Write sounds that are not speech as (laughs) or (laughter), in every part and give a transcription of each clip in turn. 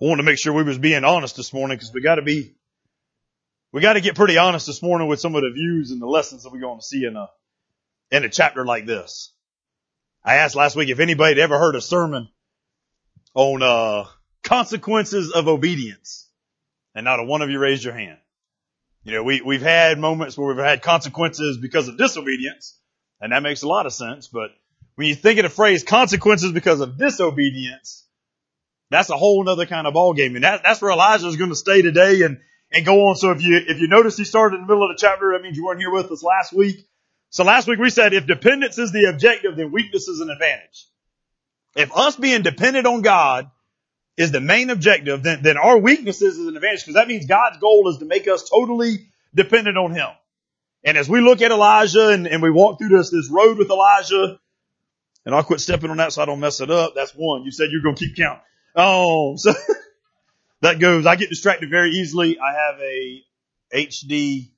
I wanted to make sure we was being honest this morning because we got to be, we got to get pretty honest this morning with some of the views and the lessons that we're going to see in a, in a chapter like this. I asked last week if anybody had ever heard a sermon on, uh, consequences of obedience. And not a one of you raised your hand. You know, we, we've had moments where we've had consequences because of disobedience. And that makes a lot of sense. But when you think of the phrase consequences because of disobedience, that's a whole other kind of ballgame. And that, that's where Elijah is going to stay today and, and go on. So if you, if you notice he started in the middle of the chapter, that means you weren't here with us last week. So last week we said if dependence is the objective, then weakness is an advantage. If us being dependent on God is the main objective, then, then our weaknesses is an advantage because that means God's goal is to make us totally dependent on Him. And as we look at Elijah and, and we walk through this, this road with Elijah, and I'll quit stepping on that so I don't mess it up. That's one. You said you're going to keep count. Oh, so (laughs) that goes. I get distracted very easily. I have a HD,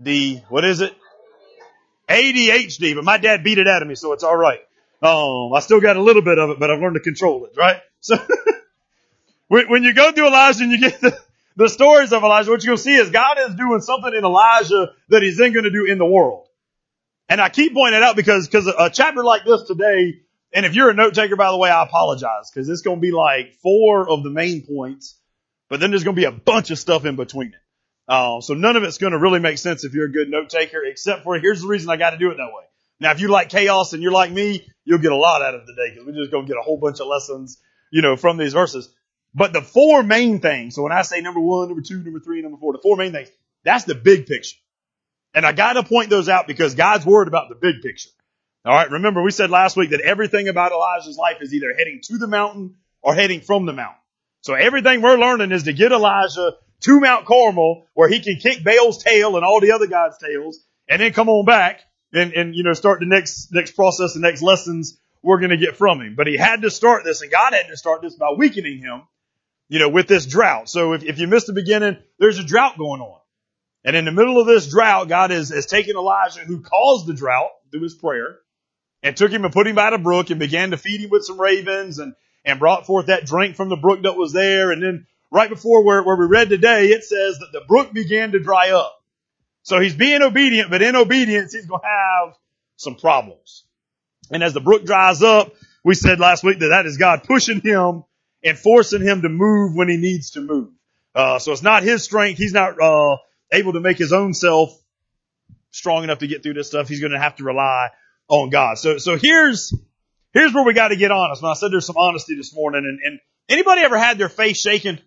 D, what is it? ADHD, but my dad beat it out of me, so it's all right. Um, I still got a little bit of it, but I've learned to control it, right? So (laughs) when, when you go through Elijah and you get (laughs) the, the stories of Elijah, what you're going to see is God is doing something in Elijah that he's then going to do in the world. And I keep pointing it out because, because a chapter like this today, and if you're a note taker, by the way, I apologize because it's going to be like four of the main points, but then there's going to be a bunch of stuff in between it. Uh, so none of it's going to really make sense if you're a good note taker, except for here's the reason I got to do it that way. Now, if you like chaos and you're like me, you'll get a lot out of the day because we're just going to get a whole bunch of lessons, you know, from these verses. But the four main things, so when I say number one, number two, number three, number four, the four main things, that's the big picture. And I gotta point those out because God's word about the big picture. Alright, remember we said last week that everything about Elijah's life is either heading to the mountain or heading from the mountain. So everything we're learning is to get Elijah to Mount Carmel where he can kick Baal's tail and all the other guys' tails and then come on back and, and, you know, start the next, next process, the next lessons we're going to get from him. But he had to start this and God had to start this by weakening him, you know, with this drought. So if, if you missed the beginning, there's a drought going on. And in the middle of this drought, God is, is taking Elijah who caused the drought through his prayer and took him and put him by the brook and began to feed him with some ravens and, and brought forth that drink from the brook that was there. And then right before where, where we read today, it says that the brook began to dry up. So he's being obedient, but in obedience, he's going to have some problems. And as the brook dries up, we said last week that that is God pushing him and forcing him to move when he needs to move. Uh, so it's not his strength. He's not, uh, able to make his own self strong enough to get through this stuff. He's going to have to rely on God. So, so here's, here's where we got to get honest. When I said there's some honesty this morning and, and anybody ever had their face shaken?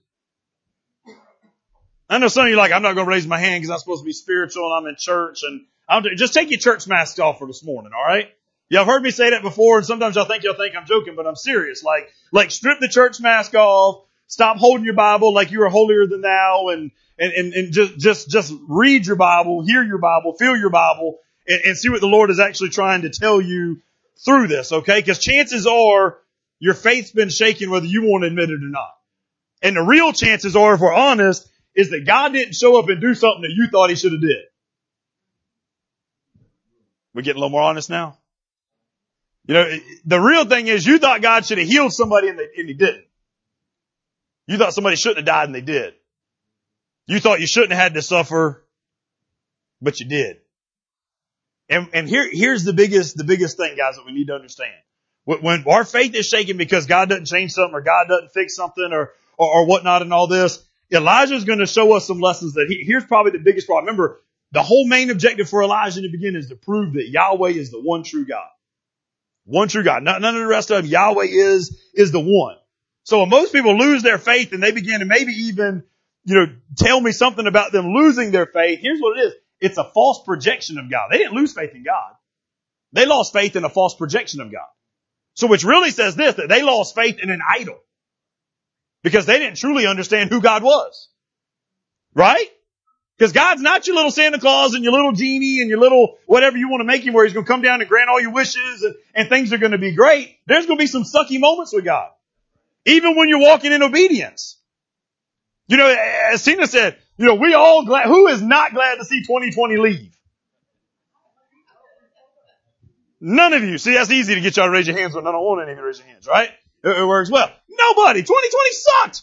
I know some of you like, I'm not going to raise my hand because I'm supposed to be spiritual and I'm in church and I'm just take your church mask off for this morning. All right. Y'all heard me say that before and sometimes y'all think y'all think I'm joking, but I'm serious. Like, like strip the church mask off, stop holding your Bible like you are holier than thou and, and, and, and just, just, just read your Bible, hear your Bible, feel your Bible, and, and see what the Lord is actually trying to tell you through this, okay? Because chances are your faith's been shaken whether you want to admit it or not. And the real chances are, if we're honest, is that God didn't show up and do something that you thought he should have did. We're getting a little more honest now? You know, the real thing is you thought God should have healed somebody and, they, and he didn't. You thought somebody shouldn't have died and they did. You thought you shouldn't have had to suffer, but you did. And, and here, here's the biggest, the biggest thing, guys, that we need to understand. When our faith is shaken because God doesn't change something or God doesn't fix something or, or, or whatnot and all this, Elijah's going to show us some lessons that he, here's probably the biggest problem. Remember, the whole main objective for Elijah in the beginning is to prove that Yahweh is the one true God. One true God. None, none of the rest of them. Yahweh is, is the one. So when most people lose their faith and they begin to maybe even you know, tell me something about them losing their faith, here's what it is. It's a false projection of God. They didn't lose faith in God. They lost faith in a false projection of God. So which really says this, that they lost faith in an idol. Because they didn't truly understand who God was. Right? Because God's not your little Santa Claus and your little genie and your little whatever you want to make him where he's going to come down and grant all your wishes and, and things are going to be great. There's going to be some sucky moments with God. Even when you're walking in obedience. You know, as Tina said, you know, we all glad, who is not glad to see 2020 leave? None of you. See, that's easy to get y'all to raise your hands when I don't want any of you to raise your hands, right? It, it works well. Nobody. 2020 sucked.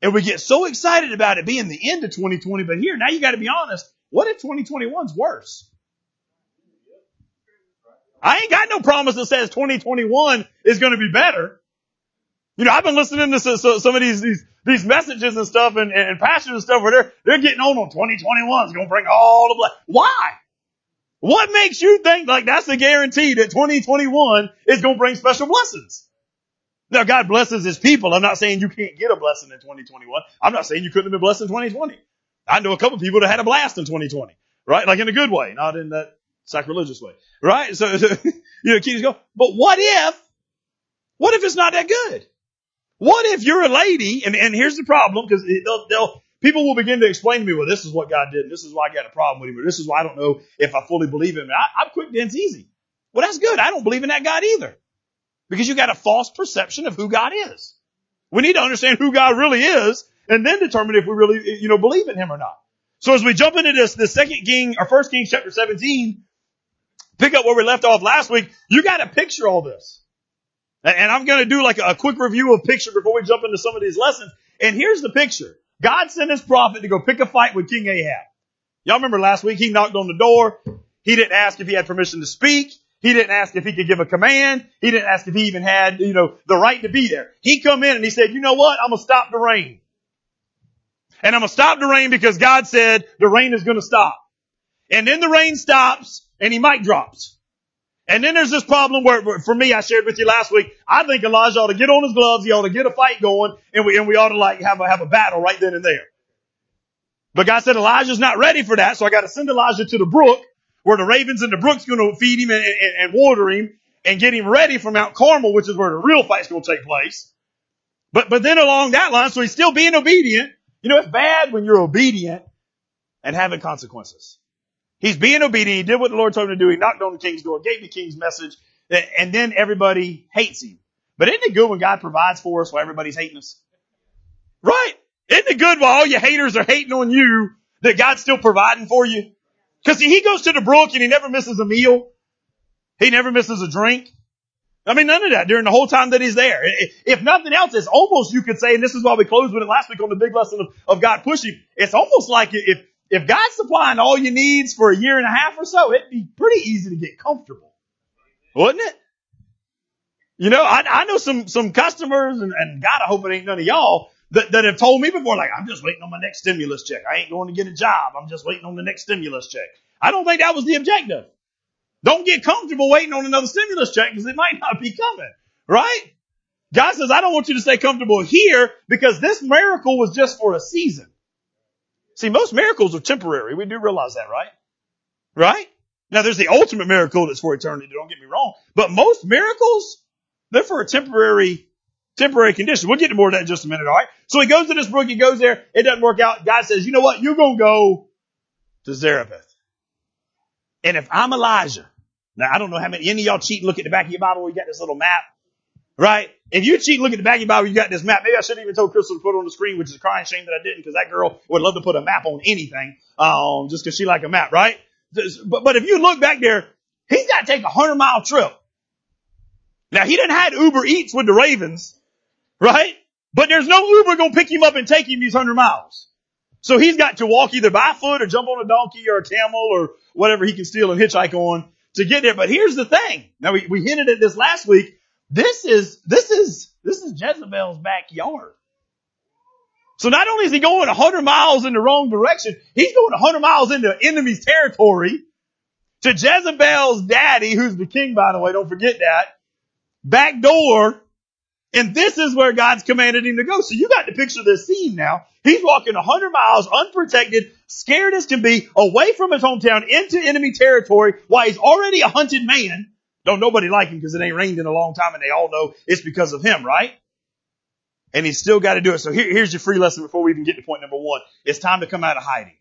And we get so excited about it being the end of 2020, but here, now you gotta be honest, what if 2021's worse? I ain't got no promise that says 2021 is gonna be better. You know, I've been listening to some of these, these, these messages and stuff and, and pastors and stuff where they're, they're getting on on 2021 is going to bring all the blood. Why? What makes you think like that's a guarantee that 2021 is going to bring special blessings? Now God blesses his people. I'm not saying you can't get a blessing in 2021. I'm not saying you couldn't have been blessed in 2020. I know a couple people that had a blast in 2020, right? Like in a good way, not in that sacrilegious way, right? So, so (laughs) you know, going. But what if, what if it's not that good? What if you're a lady, and, and here's the problem, because they'll, they'll, people will begin to explain to me, well, this is what God did, and this is why I got a problem with him, or this is why I don't know if I fully believe him. I, I'm quick to it's easy. Well, that's good. I don't believe in that God either. Because you got a false perception of who God is. We need to understand who God really is, and then determine if we really, you know, believe in him or not. So as we jump into this, the second king, or first Kings chapter 17, pick up where we left off last week, you got to picture all this. And I'm going to do like a quick review of picture before we jump into some of these lessons. And here's the picture. God sent his prophet to go pick a fight with King Ahab. Y'all remember last week he knocked on the door. He didn't ask if he had permission to speak. He didn't ask if he could give a command. He didn't ask if he even had, you know, the right to be there. He come in and he said, you know what? I'm going to stop the rain. And I'm going to stop the rain because God said the rain is going to stop. And then the rain stops and he mic drops. And then there's this problem where, for me, I shared with you last week. I think Elijah ought to get on his gloves. He ought to get a fight going, and we and we ought to like have a have a battle right then and there. But God said Elijah's not ready for that, so I got to send Elijah to the brook where the ravens and the brook's going to feed him and, and, and water him and get him ready for Mount Carmel, which is where the real fight's going to take place. But but then along that line, so he's still being obedient. You know, it's bad when you're obedient and having consequences. He's being obedient. He did what the Lord told him to do. He knocked on the king's door, gave the king's message, and then everybody hates him. But isn't it good when God provides for us while everybody's hating us? Right. Isn't it good while all your haters are hating on you that God's still providing for you? Cause see, he goes to the brook and he never misses a meal. He never misses a drink. I mean, none of that during the whole time that he's there. If nothing else, it's almost, you could say, and this is why we closed with it last week on the big lesson of, of God pushing. It's almost like if, if God's supplying all your needs for a year and a half or so, it'd be pretty easy to get comfortable. Wouldn't it? You know, I, I know some, some customers and, and God, I hope it ain't none of y'all that, that have told me before, like, I'm just waiting on my next stimulus check. I ain't going to get a job. I'm just waiting on the next stimulus check. I don't think that was the objective. Don't get comfortable waiting on another stimulus check because it might (laughs) not be coming. Right? God says, I don't want you to stay comfortable here because this miracle was just for a season. See, most miracles are temporary. We do realize that, right? Right? Now there's the ultimate miracle that's for eternity, don't get me wrong. But most miracles, they're for a temporary, temporary condition. We'll get to more of that in just a minute, alright? So he goes to this brook, he goes there, it doesn't work out. God says, you know what? You're gonna go to Zarephath. And if I'm Elijah, now I don't know how many, any of y'all cheat and look at the back of your Bible you got this little map. Right? If you cheat, look at the back of your Bible, you got this map. Maybe I should have even told Crystal to put it on the screen, which is a crying shame that I didn't, because that girl would love to put a map on anything, um, just because she like a map, right? But, but if you look back there, he's got to take a hundred mile trip. Now he didn't have Uber Eats with the Ravens, right? But there's no Uber gonna pick him up and take him these hundred miles. So he's got to walk either by foot or jump on a donkey or a camel or whatever he can steal and hitchhike on to get there. But here's the thing. Now we, we hinted at this last week. This is, this is, this is Jezebel's backyard. So not only is he going 100 miles in the wrong direction, he's going 100 miles into enemy's territory to Jezebel's daddy, who's the king, by the way, don't forget that, back door. And this is where God's commanded him to go. So you got to picture this scene now. He's walking 100 miles unprotected, scared as can be, away from his hometown into enemy territory while he's already a hunted man. Don't nobody like him because it ain't rained in a long time and they all know it's because of him, right? And he's still got to do it. So here, here's your free lesson before we even get to point number one. It's time to come out of hiding.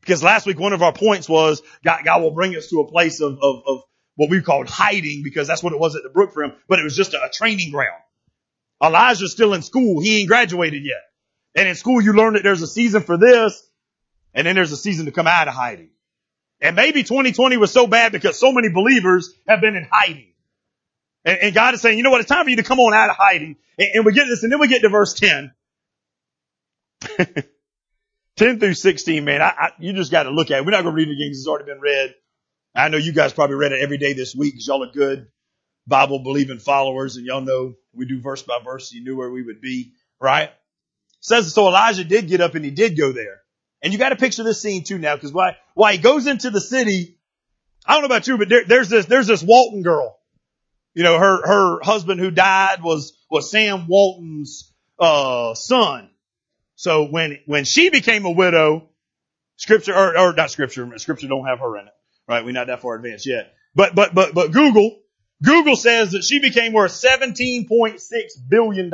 Because last week one of our points was God, God will bring us to a place of, of, of what we called hiding because that's what it was at the brook for him, but it was just a, a training ground. Elijah's still in school. He ain't graduated yet. And in school you learn that there's a season for this and then there's a season to come out of hiding. And maybe 2020 was so bad because so many believers have been in hiding. And, and God is saying, you know what? It's time for you to come on out of hiding. And, and we get this, and then we get to verse 10. (laughs) 10 through 16, man, I, I, you just got to look at it. We're not going to read it again because it's already been read. I know you guys probably read it every day this week because y'all are good Bible believing followers and y'all know we do verse by verse. So you knew where we would be, right? It says, so Elijah did get up and he did go there. And you got to picture this scene too now because why, why he goes into the city. I don't know about you, but there, there's this, there's this Walton girl. You know, her, her husband who died was, was Sam Walton's, uh, son. So when, when she became a widow, scripture, or, or not scripture, scripture don't have her in it, right? We're not that far advanced yet. But, but, but, but Google, Google says that she became worth $17.6 billion.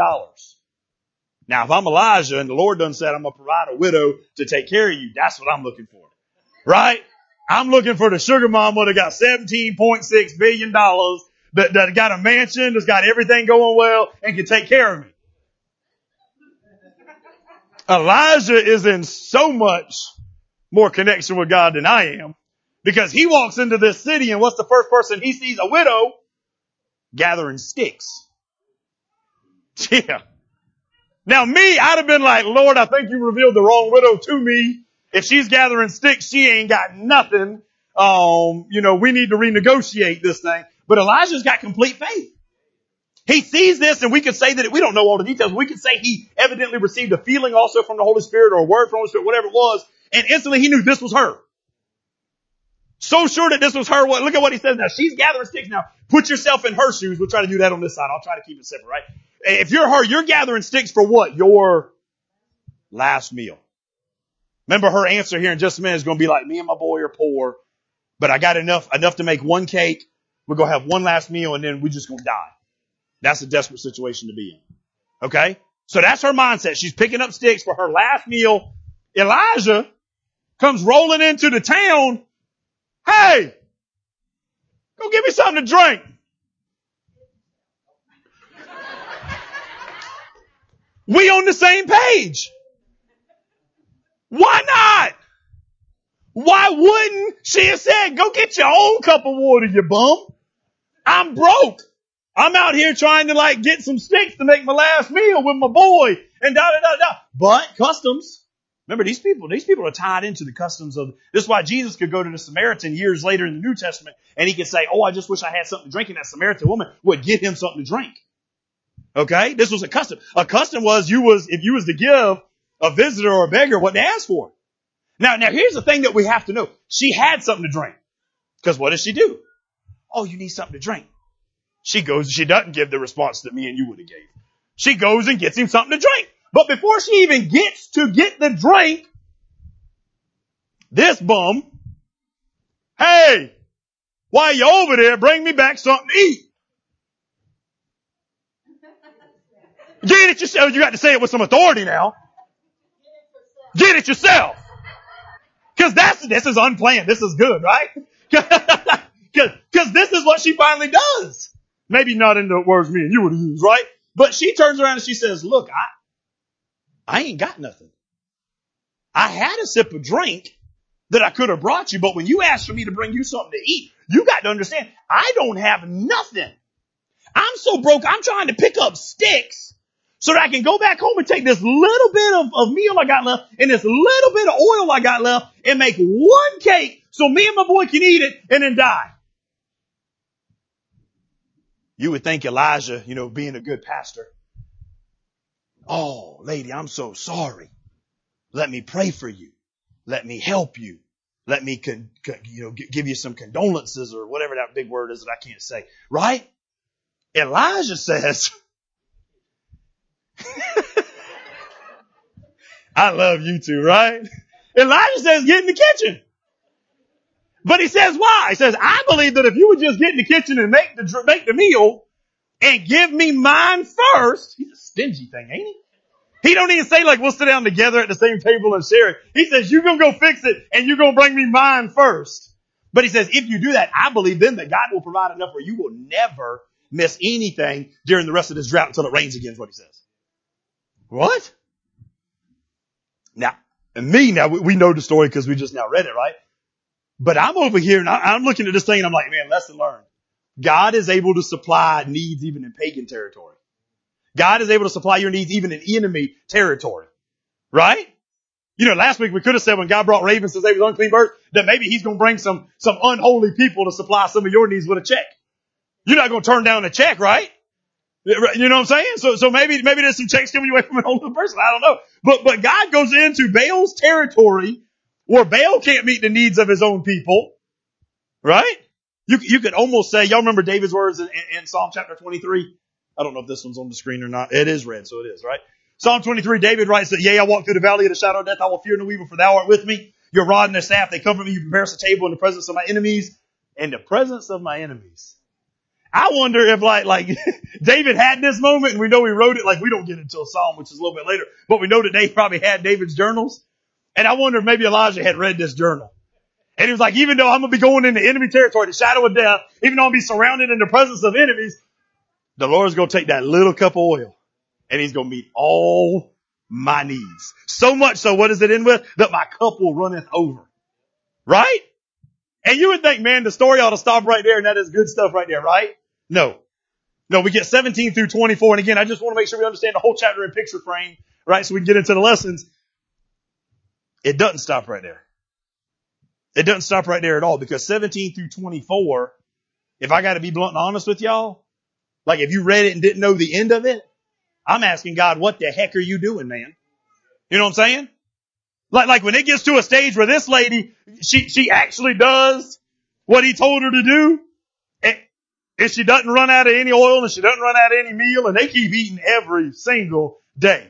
Now, if I'm Elijah and the Lord done said I'm going to provide a widow to take care of you, that's what I'm looking for. Right? I'm looking for the sugar mama that got $17.6 billion that, that got a mansion, that's got everything going well and can take care of me. Elijah is in so much more connection with God than I am because he walks into this city and what's the first person he sees? A widow gathering sticks. (laughs) Yeah. Now me, I'd have been like, Lord, I think you revealed the wrong widow to me. If she's gathering sticks, she ain't got nothing. Um, you know, we need to renegotiate this thing. But Elijah's got complete faith. He sees this and we could say that we don't know all the details. We could say he evidently received a feeling also from the Holy Spirit or a word from the Spirit, whatever it was. And instantly he knew this was her. So sure that this was her. Look at what he says now. She's gathering sticks now. Put yourself in her shoes. We'll try to do that on this side. I'll try to keep it separate, right? If you're her, you're gathering sticks for what? Your last meal. Remember her answer here in just a minute is going to be like, me and my boy are poor, but I got enough, enough to make one cake. We're going to have one last meal and then we're just going to die. That's a desperate situation to be in. Okay? So that's her mindset. She's picking up sticks for her last meal. Elijah comes rolling into the town. Hey, go give me something to drink. We on the same page. Why not? Why wouldn't she have said, go get your own cup of water, you bum? I'm broke. I'm out here trying to like get some sticks to make my last meal with my boy and da da da da. But customs. Remember these people, these people are tied into the customs of, this is why Jesus could go to the Samaritan years later in the New Testament and he could say, oh, I just wish I had something to drink and that Samaritan woman would get him something to drink. Okay? This was a custom. A custom was you was, if you was to give a visitor or a beggar what they asked for. Now, now here's the thing that we have to know. She had something to drink. Because what does she do? Oh, you need something to drink. She goes, she doesn't give the response that me and you would have gave. She goes and gets him something to drink. But before she even gets to get the drink, this bum, hey, while you over there, bring me back something to eat. (laughs) Get it yourself. You got to say it with some authority now. Get it yourself. Cause that's, this is unplanned. This is good, right? (laughs) Cause, cause this is what she finally does. Maybe not in the words me and you would use, right? But she turns around and she says, look, I, I ain't got nothing. I had a sip of drink that I could have brought you, but when you asked for me to bring you something to eat, you got to understand, I don't have nothing. I'm so broke, I'm trying to pick up sticks so that I can go back home and take this little bit of, of meal I got left and this little bit of oil I got left and make one cake so me and my boy can eat it and then die. You would think Elijah, you know, being a good pastor. Oh, lady, I'm so sorry. Let me pray for you. Let me help you. Let me, con, con, you know, g- give you some condolences or whatever that big word is that I can't say. Right? Elijah says, (laughs) I love you too, right? Elijah says, get in the kitchen. But he says why? He says, I believe that if you would just get in the kitchen and make the, make the meal and give me mine first, stingy thing, ain't he? He don't even say like we'll sit down together at the same table and share it. He says, you're gonna go fix it and you're gonna bring me mine first. But he says, if you do that, I believe then that God will provide enough where you will never miss anything during the rest of this drought until it rains again is what he says. What? Now, and me, now we know the story because we just now read it, right? But I'm over here and I'm looking at this thing and I'm like, man, lesson learned. God is able to supply needs even in pagan territory. God is able to supply your needs even in enemy territory. Right? You know, last week we could have said when God brought ravens since they was unclean birds, that maybe he's going to bring some, some unholy people to supply some of your needs with a check. You're not going to turn down a check, right? You know what I'm saying? So, so maybe, maybe there's some checks coming away from an older person. I don't know. But, but God goes into Baal's territory where Baal can't meet the needs of his own people. Right? You, you could almost say, y'all remember David's words in, in, in Psalm chapter 23? I don't know if this one's on the screen or not. It is red, so it is, right? Psalm 23, David writes that, yea, I walk through the valley of the shadow of death, I will fear no evil, for thou art with me. Your rod and your staff, they comfort me. You prepare us a table in the presence of my enemies. In the presence of my enemies. I wonder if like, like (laughs) David had this moment and we know he wrote it, like we don't get into a psalm, which is a little bit later, but we know that Dave probably had David's journals. And I wonder if maybe Elijah had read this journal. And he was like, even though I'm going to be going into enemy territory, the shadow of death, even though I'm be surrounded in the presence of enemies, the Lord's going to take that little cup of oil and he's going to meet all my needs. So much so, what does it end with? That my cup will runneth over. Right? And you would think, man, the story ought to stop right there and that is good stuff right there, right? No. No, we get 17 through 24. And again, I just want to make sure we understand the whole chapter in picture frame, right? So we can get into the lessons. It doesn't stop right there. It doesn't stop right there at all because 17 through 24, if I got to be blunt and honest with y'all, like if you read it and didn't know the end of it, I'm asking God, what the heck are you doing, man? You know what I'm saying? Like, like when it gets to a stage where this lady, she, she actually does what he told her to do, and, and she doesn't run out of any oil and she doesn't run out of any meal and they keep eating every single day.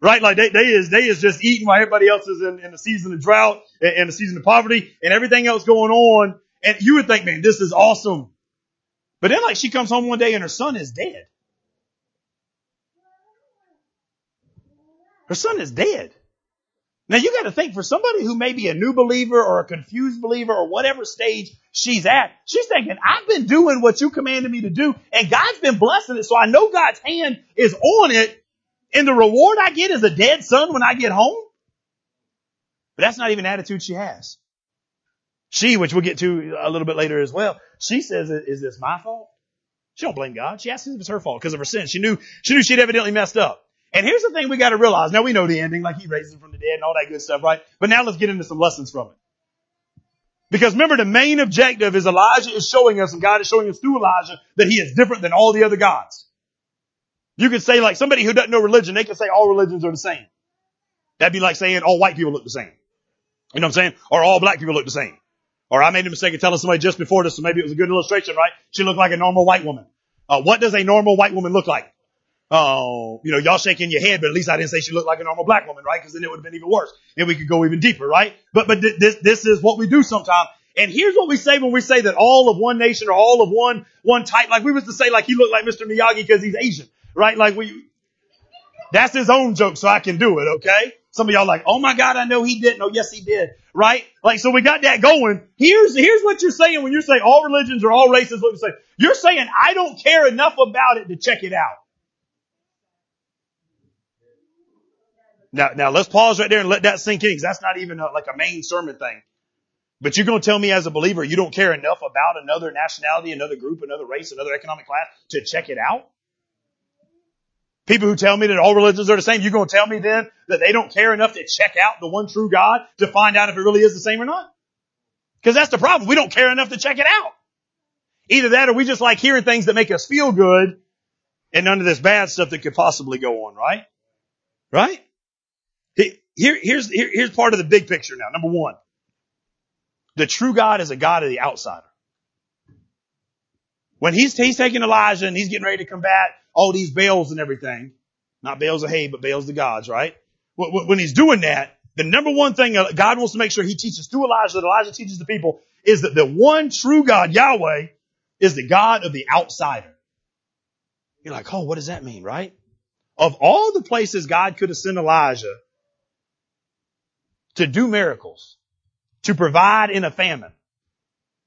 Right? Like they, they is, they is just eating while everybody else is in, in the season of drought and, and the season of poverty and everything else going on. And you would think, man, this is awesome. But then like she comes home one day and her son is dead. Her son is dead. Now you got to think for somebody who may be a new believer or a confused believer or whatever stage she's at, she's thinking, I've been doing what you commanded me to do and God's been blessing it. So I know God's hand is on it and the reward I get is a dead son when I get home. But that's not even the attitude she has. She, which we'll get to a little bit later as well, she says, is this my fault? She don't blame God. She asks if it's her fault because of her sin. She knew, she knew she'd evidently messed up. And here's the thing we got to realize. Now we know the ending, like he raises him from the dead and all that good stuff, right? But now let's get into some lessons from it. Because remember, the main objective is Elijah is showing us, and God is showing us through Elijah that he is different than all the other gods. You could say like somebody who doesn't know religion, they could say all religions are the same. That'd be like saying all white people look the same. You know what I'm saying? Or all black people look the same. Or I made a mistake of telling somebody just before this, so maybe it was a good illustration, right? She looked like a normal white woman. Uh, what does a normal white woman look like? Oh, you know, y'all shaking your head, but at least I didn't say she looked like a normal black woman, right? Because then it would have been even worse, and we could go even deeper, right? But but this this is what we do sometimes. And here's what we say when we say that all of one nation or all of one one type, like we was to say, like he looked like Mr. Miyagi because he's Asian, right? Like we, that's his own joke, so I can do it, okay? Some of y'all like, oh my God, I know he didn't. Oh yes, he did, right? Like so, we got that going. Here's here's what you're saying when you're saying all religions or all races look the same. You're saying I don't care enough about it to check it out. Now, now let's pause right there and let that sink in because that's not even a, like a main sermon thing. But you're going to tell me as a believer you don't care enough about another nationality, another group, another race, another economic class to check it out? People who tell me that all religions are the same, you're going to tell me then that they don't care enough to check out the one true God to find out if it really is the same or not? Because that's the problem. We don't care enough to check it out. Either that or we just like hearing things that make us feel good and none of this bad stuff that could possibly go on, right? Right? Here, here's, here, here's part of the big picture now. Number one. The true God is a God of the outsider. When he's, he's taking Elijah and he's getting ready to combat all these Baals and everything, not Baals of hay, but Baals the gods, right? When he's doing that, the number one thing God wants to make sure he teaches through Elijah, that Elijah teaches the people, is that the one true God, Yahweh, is the God of the outsider. You're like, oh, what does that mean, right? Of all the places God could have sent Elijah, to do miracles, to provide in a famine.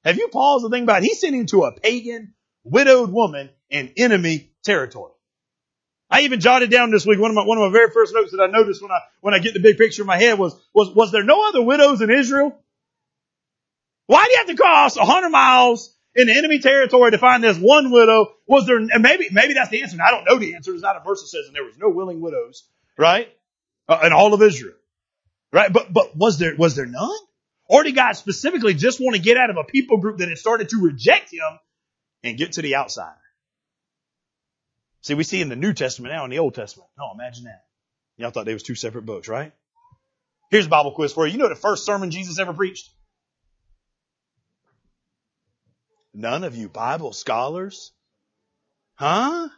Have you paused to think about it? He's sending to a pagan, widowed woman in enemy territory. I even jotted down this week one of my one of my very first notes that I noticed when I when I get the big picture in my head was was was there no other widows in Israel? Why do you have to cross a hundred miles in enemy territory to find this one widow? Was there and maybe maybe that's the answer. And I don't know the answer. There's not a verse that says and there was no willing widows, right? uh, in all of Israel. Right? But, but was there, was there none? Or did God specifically just want to get out of a people group that had started to reject him and get to the outsider? See, we see in the New Testament now in the Old Testament. No, imagine that. Y'all thought they was two separate books, right? Here's a Bible quiz for you. You know the first sermon Jesus ever preached? None of you Bible scholars? Huh?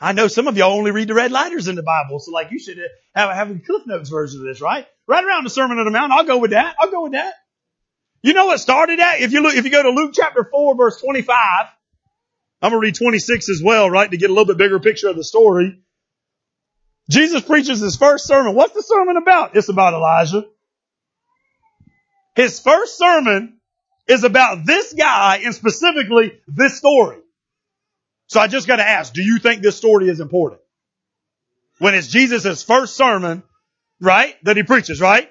I know some of y'all only read the red lighters in the Bible, so like you should have, have a Cliff Notes version of this, right? Right around the Sermon on the Mount. I'll go with that. I'll go with that. You know what started that? If you look, if you go to Luke chapter 4 verse 25, I'm going to read 26 as well, right, to get a little bit bigger picture of the story. Jesus preaches his first sermon. What's the sermon about? It's about Elijah. His first sermon is about this guy and specifically this story. So I just got to ask, do you think this story is important? When it's Jesus' first sermon, right, that he preaches, right?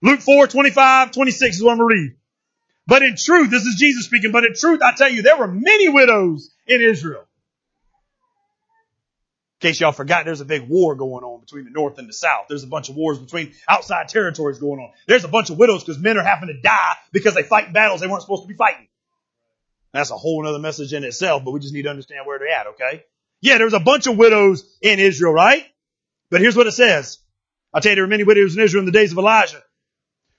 Luke 4, 25, 26 is what I'm going to read. But in truth, this is Jesus speaking, but in truth, I tell you, there were many widows in Israel. In case y'all forgot, there's a big war going on between the north and the south. There's a bunch of wars between outside territories going on. There's a bunch of widows because men are having to die because they fight battles they weren't supposed to be fighting. That's a whole other message in itself, but we just need to understand where they're at, okay? Yeah, there's a bunch of widows in Israel, right? But here's what it says. I'll tell you, there were many widows in Israel in the days of Elijah.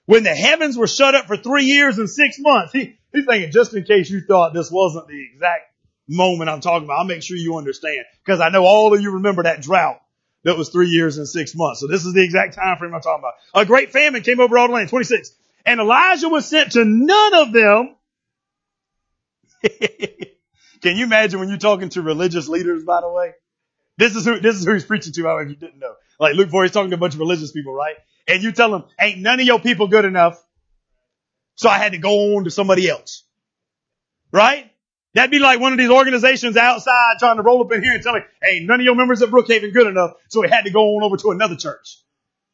When the heavens were shut up for three years and six months, he, he's thinking, just in case you thought this wasn't the exact moment I'm talking about, I'll make sure you understand. Because I know all of you remember that drought that was three years and six months. So this is the exact time frame I'm talking about. A great famine came over all the land, 26. And Elijah was sent to none of them. (laughs) Can you imagine when you're talking to religious leaders, by the way? This is who, this is who he's preaching to, if you didn't know. Like Luke 4, he's talking to a bunch of religious people, right? And you tell them, ain't none of your people good enough. So I had to go on to somebody else. Right? That'd be like one of these organizations outside trying to roll up in here and tell me, hey, none of your members at Brookhaven good enough, so we had to go on over to another church.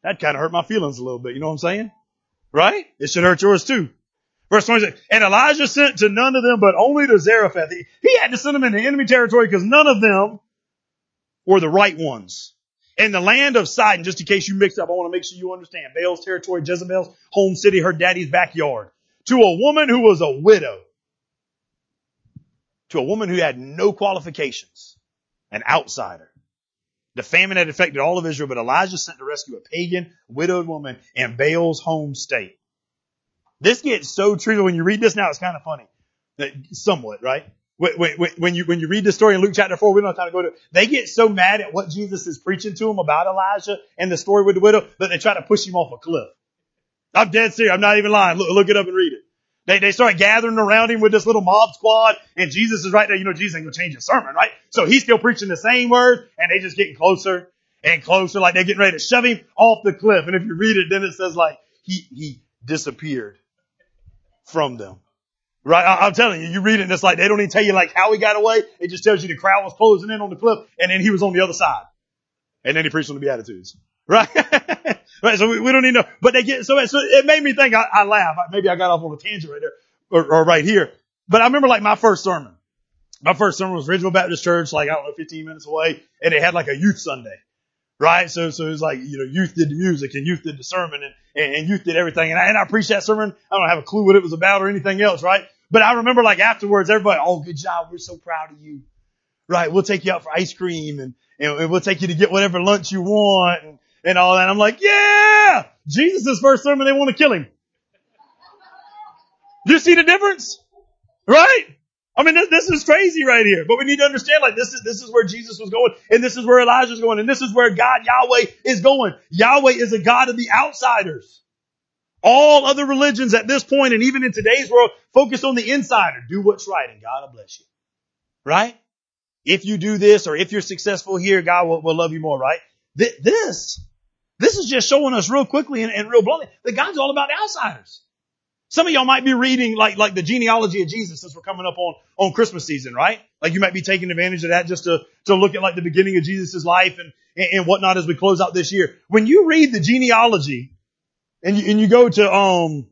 That kind of hurt my feelings a little bit, you know what I'm saying? Right? It should hurt yours too. Verse 26, and Elijah sent to none of them, but only to Zarephath. He, he had to send them into enemy territory because none of them were the right ones. In the land of Sidon, just in case you mix up, I want to make sure you understand. Baal's territory, Jezebel's home city, her daddy's backyard. To a woman who was a widow to a woman who had no qualifications, an outsider. The famine had affected all of Israel, but Elijah sent to rescue a pagan, widowed woman in Baal's home state. This gets so true when you read this now, it's kind of funny. Somewhat, right? When, when, when you, when you read the story in Luke chapter 4, we don't have time to go to They get so mad at what Jesus is preaching to them about Elijah and the story with the widow that they try to push him off a cliff. I'm dead serious. I'm not even lying. Look, look it up and read it. They, they start gathering around him with this little mob squad and Jesus is right there. You know, Jesus ain't gonna change his sermon, right? So he's still preaching the same words and they just getting closer and closer, like they're getting ready to shove him off the cliff. And if you read it, then it says like, he, he disappeared from them. Right? I, am telling you, you read it and it's like, they don't even tell you like how he got away. It just tells you the crowd was closing in on the cliff and then he was on the other side. And then he preached on the Beatitudes. (laughs) Right? right? So we, we, don't to know. But they get, so, so it made me think, I, I laugh. Maybe I got off on a tangent right there, or, or right here. But I remember like my first sermon. My first sermon was Ridgeville Baptist Church, like, I don't know, 15 minutes away, and they had like a youth Sunday. Right? So, so it was like, you know, youth did the music and youth did the sermon and, and, and youth did everything. And I, and I preached that sermon. I don't have a clue what it was about or anything else, right? But I remember like afterwards, everybody, oh, good job. We're so proud of you. Right? We'll take you out for ice cream and, and we'll take you to get whatever lunch you want. And, and all that. I'm like, yeah! Jesus' first sermon, they want to kill him. You see the difference? Right? I mean, this, this, is crazy right here. But we need to understand, like, this is, this is where Jesus was going, and this is where Elijah's going, and this is where God, Yahweh, is going. Yahweh is a God of the outsiders. All other religions at this point, and even in today's world, focus on the insider. Do what's right, and God will bless you. Right? If you do this, or if you're successful here, God will, will love you more, right? This this is just showing us real quickly and, and real bluntly that God's all about outsiders. Some of y'all might be reading like, like the genealogy of Jesus since we're coming up on, on Christmas season, right? Like you might be taking advantage of that just to, to look at like the beginning of Jesus' life and, and, and whatnot as we close out this year. When you read the genealogy and you, and you go to, um,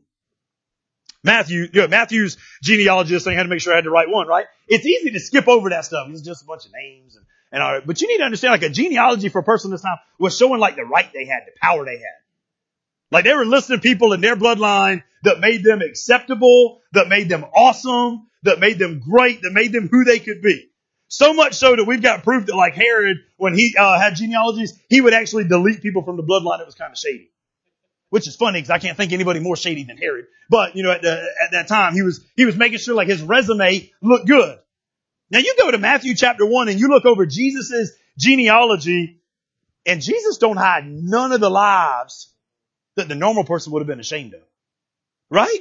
Matthew, you know, Matthew's genealogy, this thing I had to make sure I had the right one, right? It's easy to skip over that stuff. It's just a bunch of names and and all, but you need to understand like a genealogy for a person this time was showing like the right they had, the power they had. Like they were listing people in their bloodline that made them acceptable, that made them awesome, that made them great, that made them who they could be. So much so that we've got proof that like Herod, when he uh, had genealogies, he would actually delete people from the bloodline that was kind of shady. Which is funny because I can't think anybody more shady than Herod. But, you know, at, the, at that time, he was, he was making sure like his resume looked good. Now you go to Matthew chapter one and you look over Jesus's genealogy and Jesus don't hide none of the lives that the normal person would have been ashamed of. Right?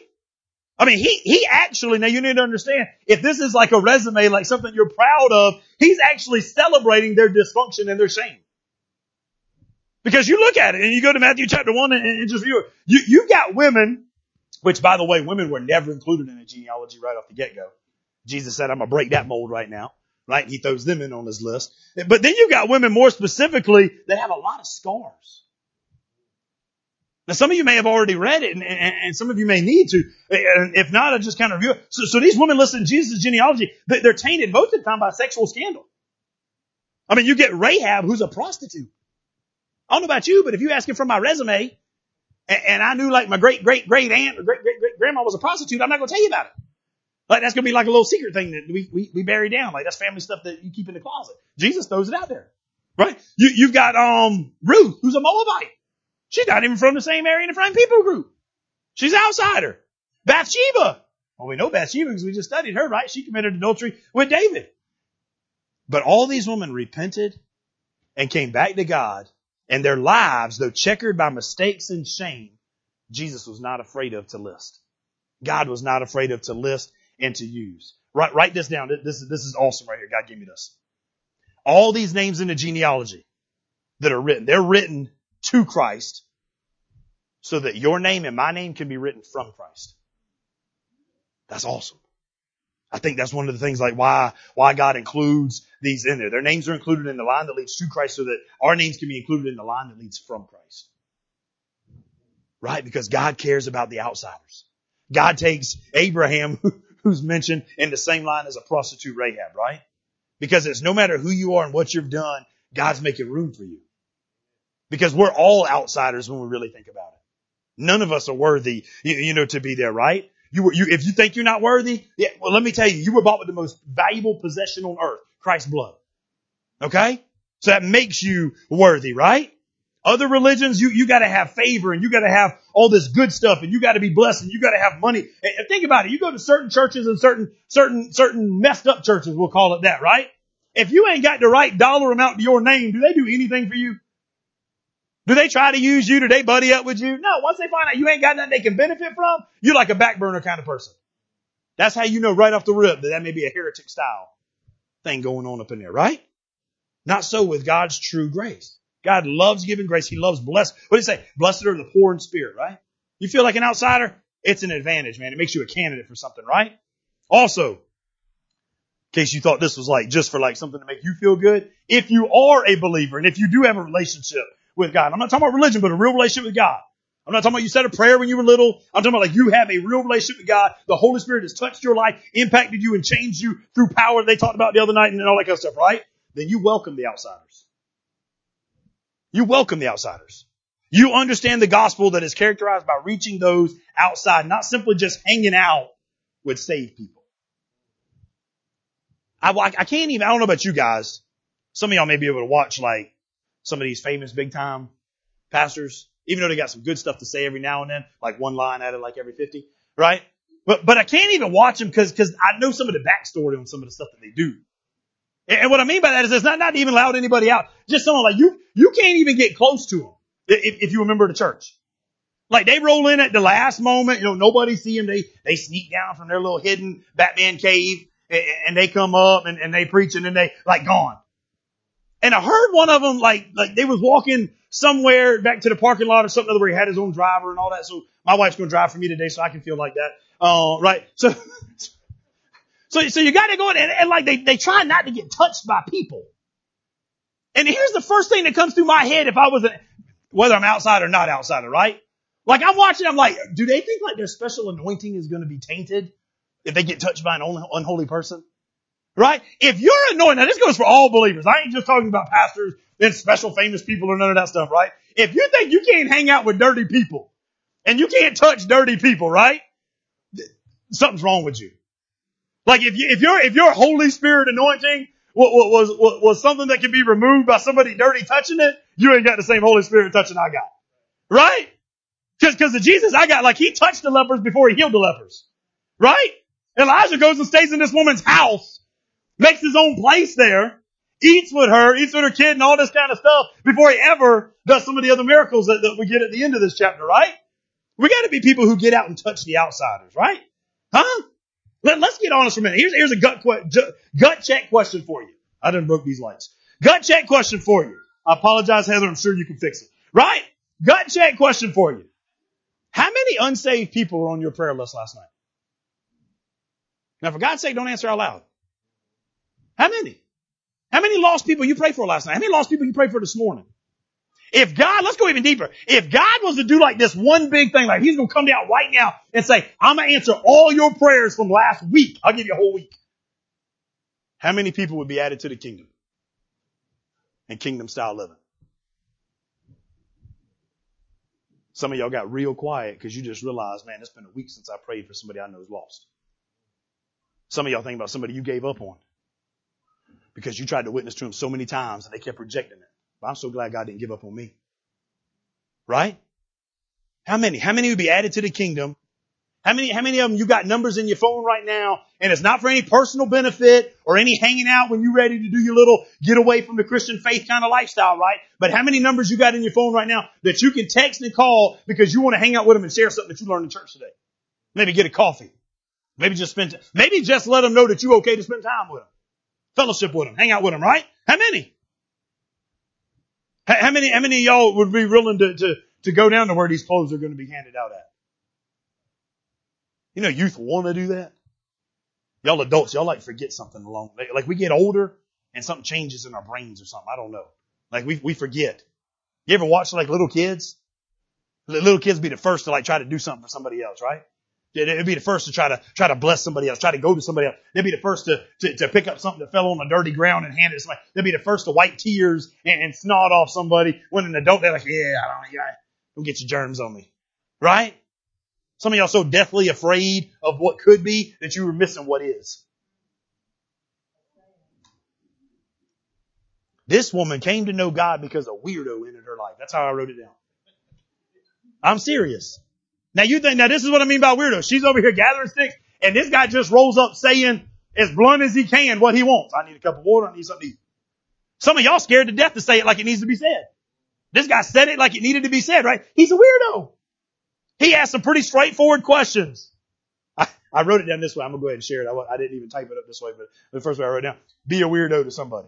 I mean, he, he actually, now you need to understand, if this is like a resume, like something you're proud of, he's actually celebrating their dysfunction and their shame. Because you look at it and you go to Matthew chapter one and, and just view it. You, you've got women, which by the way, women were never included in a genealogy right off the get-go. Jesus said, I'm going to break that mold right now. Right? And he throws them in on his list. But then you've got women more specifically that have a lot of scars. Now, some of you may have already read it, and, and, and, some of you may need to. And if not, I'll just kind of review it. So, so these women listen to Jesus' genealogy. They're tainted most of the time by sexual scandal. I mean, you get Rahab, who's a prostitute. I don't know about you, but if you ask him for my resume, and, and I knew like my great great great aunt or great great great grandma was a prostitute, I'm not going to tell you about it. Like that's going to be like a little secret thing that we, we, we bury down. Like that's family stuff that you keep in the closet. Jesus throws it out there. Right? You, you've got, um, Ruth, who's a Moabite. She's not even from the same area in the Frank people group. She's an outsider. Bathsheba. Well, we know Bathsheba because we just studied her, right? She committed adultery with David. But all these women repented and came back to God and their lives, though checkered by mistakes and shame, Jesus was not afraid of to list. God was not afraid of to list and to use. Write, write this down. This this is awesome right here. God gave me this. All these names in the genealogy that are written, they're written to Christ so that your name and my name can be written from Christ. That's awesome. I think that's one of the things like why, why God includes these in there. Their names are included in the line that leads to Christ so that our names can be included in the line that leads from Christ. Right? Because God cares about the outsiders. God takes Abraham, (laughs) who's mentioned in the same line as a prostitute Rahab, right? Because it's no matter who you are and what you've done, God's making room for you. Because we're all outsiders when we really think about it. None of us are worthy, you, you know, to be there, right? You were, you, if you think you're not worthy, yeah, well, let me tell you, you were bought with the most valuable possession on earth, Christ's blood. Okay? So that makes you worthy, right? Other religions, you, you gotta have favor and you gotta have all this good stuff and you gotta be blessed and you gotta have money. And think about it. You go to certain churches and certain, certain, certain messed up churches, we'll call it that, right? If you ain't got the right dollar amount to your name, do they do anything for you? Do they try to use you? Do they buddy up with you? No. Once they find out you ain't got nothing they can benefit from, you're like a back burner kind of person. That's how you know right off the rip that that may be a heretic style thing going on up in there, right? Not so with God's true grace. God loves giving grace. He loves blessed. What did he say? Blessed are the poor in spirit, right? You feel like an outsider? It's an advantage, man. It makes you a candidate for something, right? Also, in case you thought this was like just for like something to make you feel good, if you are a believer and if you do have a relationship with God, I'm not talking about religion, but a real relationship with God. I'm not talking about you said a prayer when you were little. I'm talking about like you have a real relationship with God. The Holy Spirit has touched your life, impacted you, and changed you through power they talked about the other night and all that kind of stuff, right? Then you welcome the outsiders. You welcome the outsiders. You understand the gospel that is characterized by reaching those outside, not simply just hanging out with saved people. I, I can't even, I don't know about you guys. Some of y'all may be able to watch like some of these famous big time pastors, even though they got some good stuff to say every now and then, like one line out of like every 50, right? But, but I can't even watch them because, because I know some of the backstory on some of the stuff that they do. And what I mean by that is it's not, not even allowed anybody out. Just someone like you, you can't even get close to them if, if you remember the church. Like they roll in at the last moment, you know, nobody see them. They, they sneak down from their little hidden Batman cave and, and they come up and, and they preach and then they like gone. And I heard one of them like, like they was walking somewhere back to the parking lot or something where he had his own driver and all that. So my wife's going to drive for me today so I can feel like that. Uh, right. (laughs) So, so, so you got to go in and, and like they, they try not to get touched by people. And here's the first thing that comes through my head if I was, a, whether I'm outside or not outsider, right? Like I'm watching, I'm like, do they think like their special anointing is going to be tainted if they get touched by an unholy person? Right? If you're anointed, now this goes for all believers. I ain't just talking about pastors and special famous people or none of that stuff, right? If you think you can't hang out with dirty people and you can't touch dirty people, right? Something's wrong with you. Like if you, if your, if Holy Spirit anointing was, was, was something that can be removed by somebody dirty touching it, you ain't got the same Holy Spirit touching I got. Right? Cause, cause the Jesus I got, like he touched the lepers before he healed the lepers. Right? Elijah goes and stays in this woman's house, makes his own place there, eats with her, eats with her kid and all this kind of stuff before he ever does some of the other miracles that, that we get at the end of this chapter, right? We gotta be people who get out and touch the outsiders, right? Huh? Let, us get honest for a minute. Here's, here's a gut, gut check question for you. I done broke these lights. Gut check question for you. I apologize, Heather. I'm sure you can fix it. Right? Gut check question for you. How many unsaved people were on your prayer list last night? Now, for God's sake, don't answer out loud. How many? How many lost people you prayed for last night? How many lost people you prayed for this morning? If God, let's go even deeper. If God was to do like this one big thing, like He's going to come down right now and say, I'm going to answer all your prayers from last week. I'll give you a whole week. How many people would be added to the kingdom and kingdom style living? Some of y'all got real quiet because you just realized, man, it's been a week since I prayed for somebody I know is lost. Some of y'all think about somebody you gave up on because you tried to witness to them so many times and they kept rejecting it. But I'm so glad God didn't give up on me. Right? How many? How many would be added to the kingdom? How many, how many of them you got numbers in your phone right now and it's not for any personal benefit or any hanging out when you're ready to do your little get away from the Christian faith kind of lifestyle, right? But how many numbers you got in your phone right now that you can text and call because you want to hang out with them and share something that you learned in church today? Maybe get a coffee. Maybe just spend, maybe just let them know that you're okay to spend time with them. Fellowship with them. Hang out with them, right? How many? How many, how many of y'all would be willing to, to, to go down to where these clothes are going to be handed out at? You know, youth want to do that. Y'all adults, y'all like forget something along, like, like we get older and something changes in our brains or something. I don't know. Like we, we forget. You ever watch like little kids? Little kids be the first to like try to do something for somebody else, right? They'd be the first to try to try to bless somebody else, try to go to somebody else. They'd be the first to, to, to pick up something that fell on the dirty ground and hand it to somebody. They'd be the first to wipe tears and, and snot off somebody. When an adult, they're like, yeah, I don't, yeah, don't get your germs on me. Right? Some of y'all so deathly afraid of what could be that you were missing what is. This woman came to know God because a weirdo entered her life. That's how I wrote it down. I'm serious. Now you think, now this is what I mean by weirdo. She's over here gathering sticks and this guy just rolls up saying as blunt as he can what he wants. I need a cup of water. I need something to eat. Some of y'all scared to death to say it like it needs to be said. This guy said it like it needed to be said, right? He's a weirdo. He asked some pretty straightforward questions. I, I wrote it down this way. I'm going to go ahead and share it. I, I, didn't even type it up this way, but the first way I wrote it down, be a weirdo to somebody.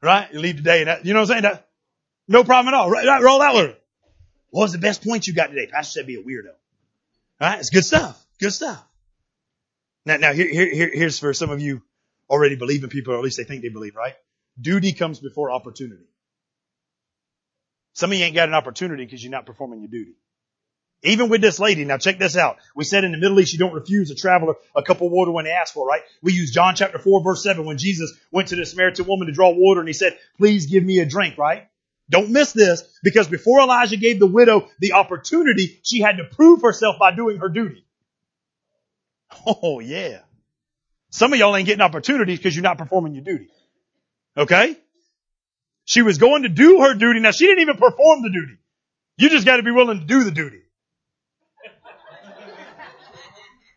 Right? You leave today and that, you know what I'm saying? That, no problem at all. Right, roll that one. What was the best point you got today? Pastor said be a weirdo. All right, it's good stuff. Good stuff. Now, now here, here, here's for some of you already believing people, or at least they think they believe, right? Duty comes before opportunity. Some of you ain't got an opportunity because you're not performing your duty. Even with this lady, now check this out. We said in the Middle East you don't refuse a traveler a cup of water when they ask for right? We use John chapter 4 verse 7 when Jesus went to the Samaritan woman to draw water and he said, please give me a drink, right? Don't miss this because before Elijah gave the widow the opportunity, she had to prove herself by doing her duty. Oh yeah. Some of y'all ain't getting opportunities because you're not performing your duty. Okay? She was going to do her duty. Now she didn't even perform the duty. You just got to be willing to do the duty.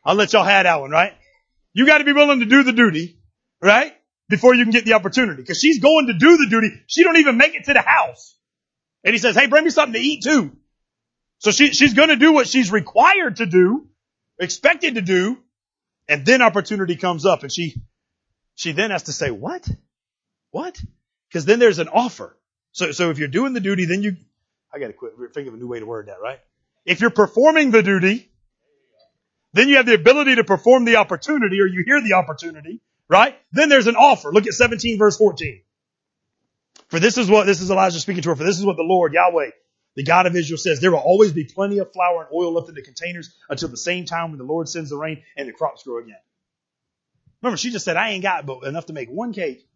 I'll let y'all have that one, right? You got to be willing to do the duty, right? Before you can get the opportunity. Cause she's going to do the duty. She don't even make it to the house. And he says, Hey, bring me something to eat too. So she, she's going to do what she's required to do, expected to do. And then opportunity comes up and she, she then has to say, what? What? Cause then there's an offer. So, so if you're doing the duty, then you, I gotta quit, think of a new way to word that, right? If you're performing the duty, then you have the ability to perform the opportunity or you hear the opportunity. Right? Then there's an offer. Look at 17 verse 14. For this is what, this is Elijah speaking to her, for this is what the Lord, Yahweh, the God of Israel says, there will always be plenty of flour and oil left in the containers until the same time when the Lord sends the rain and the crops grow again. Remember, she just said, I ain't got but enough to make one cake.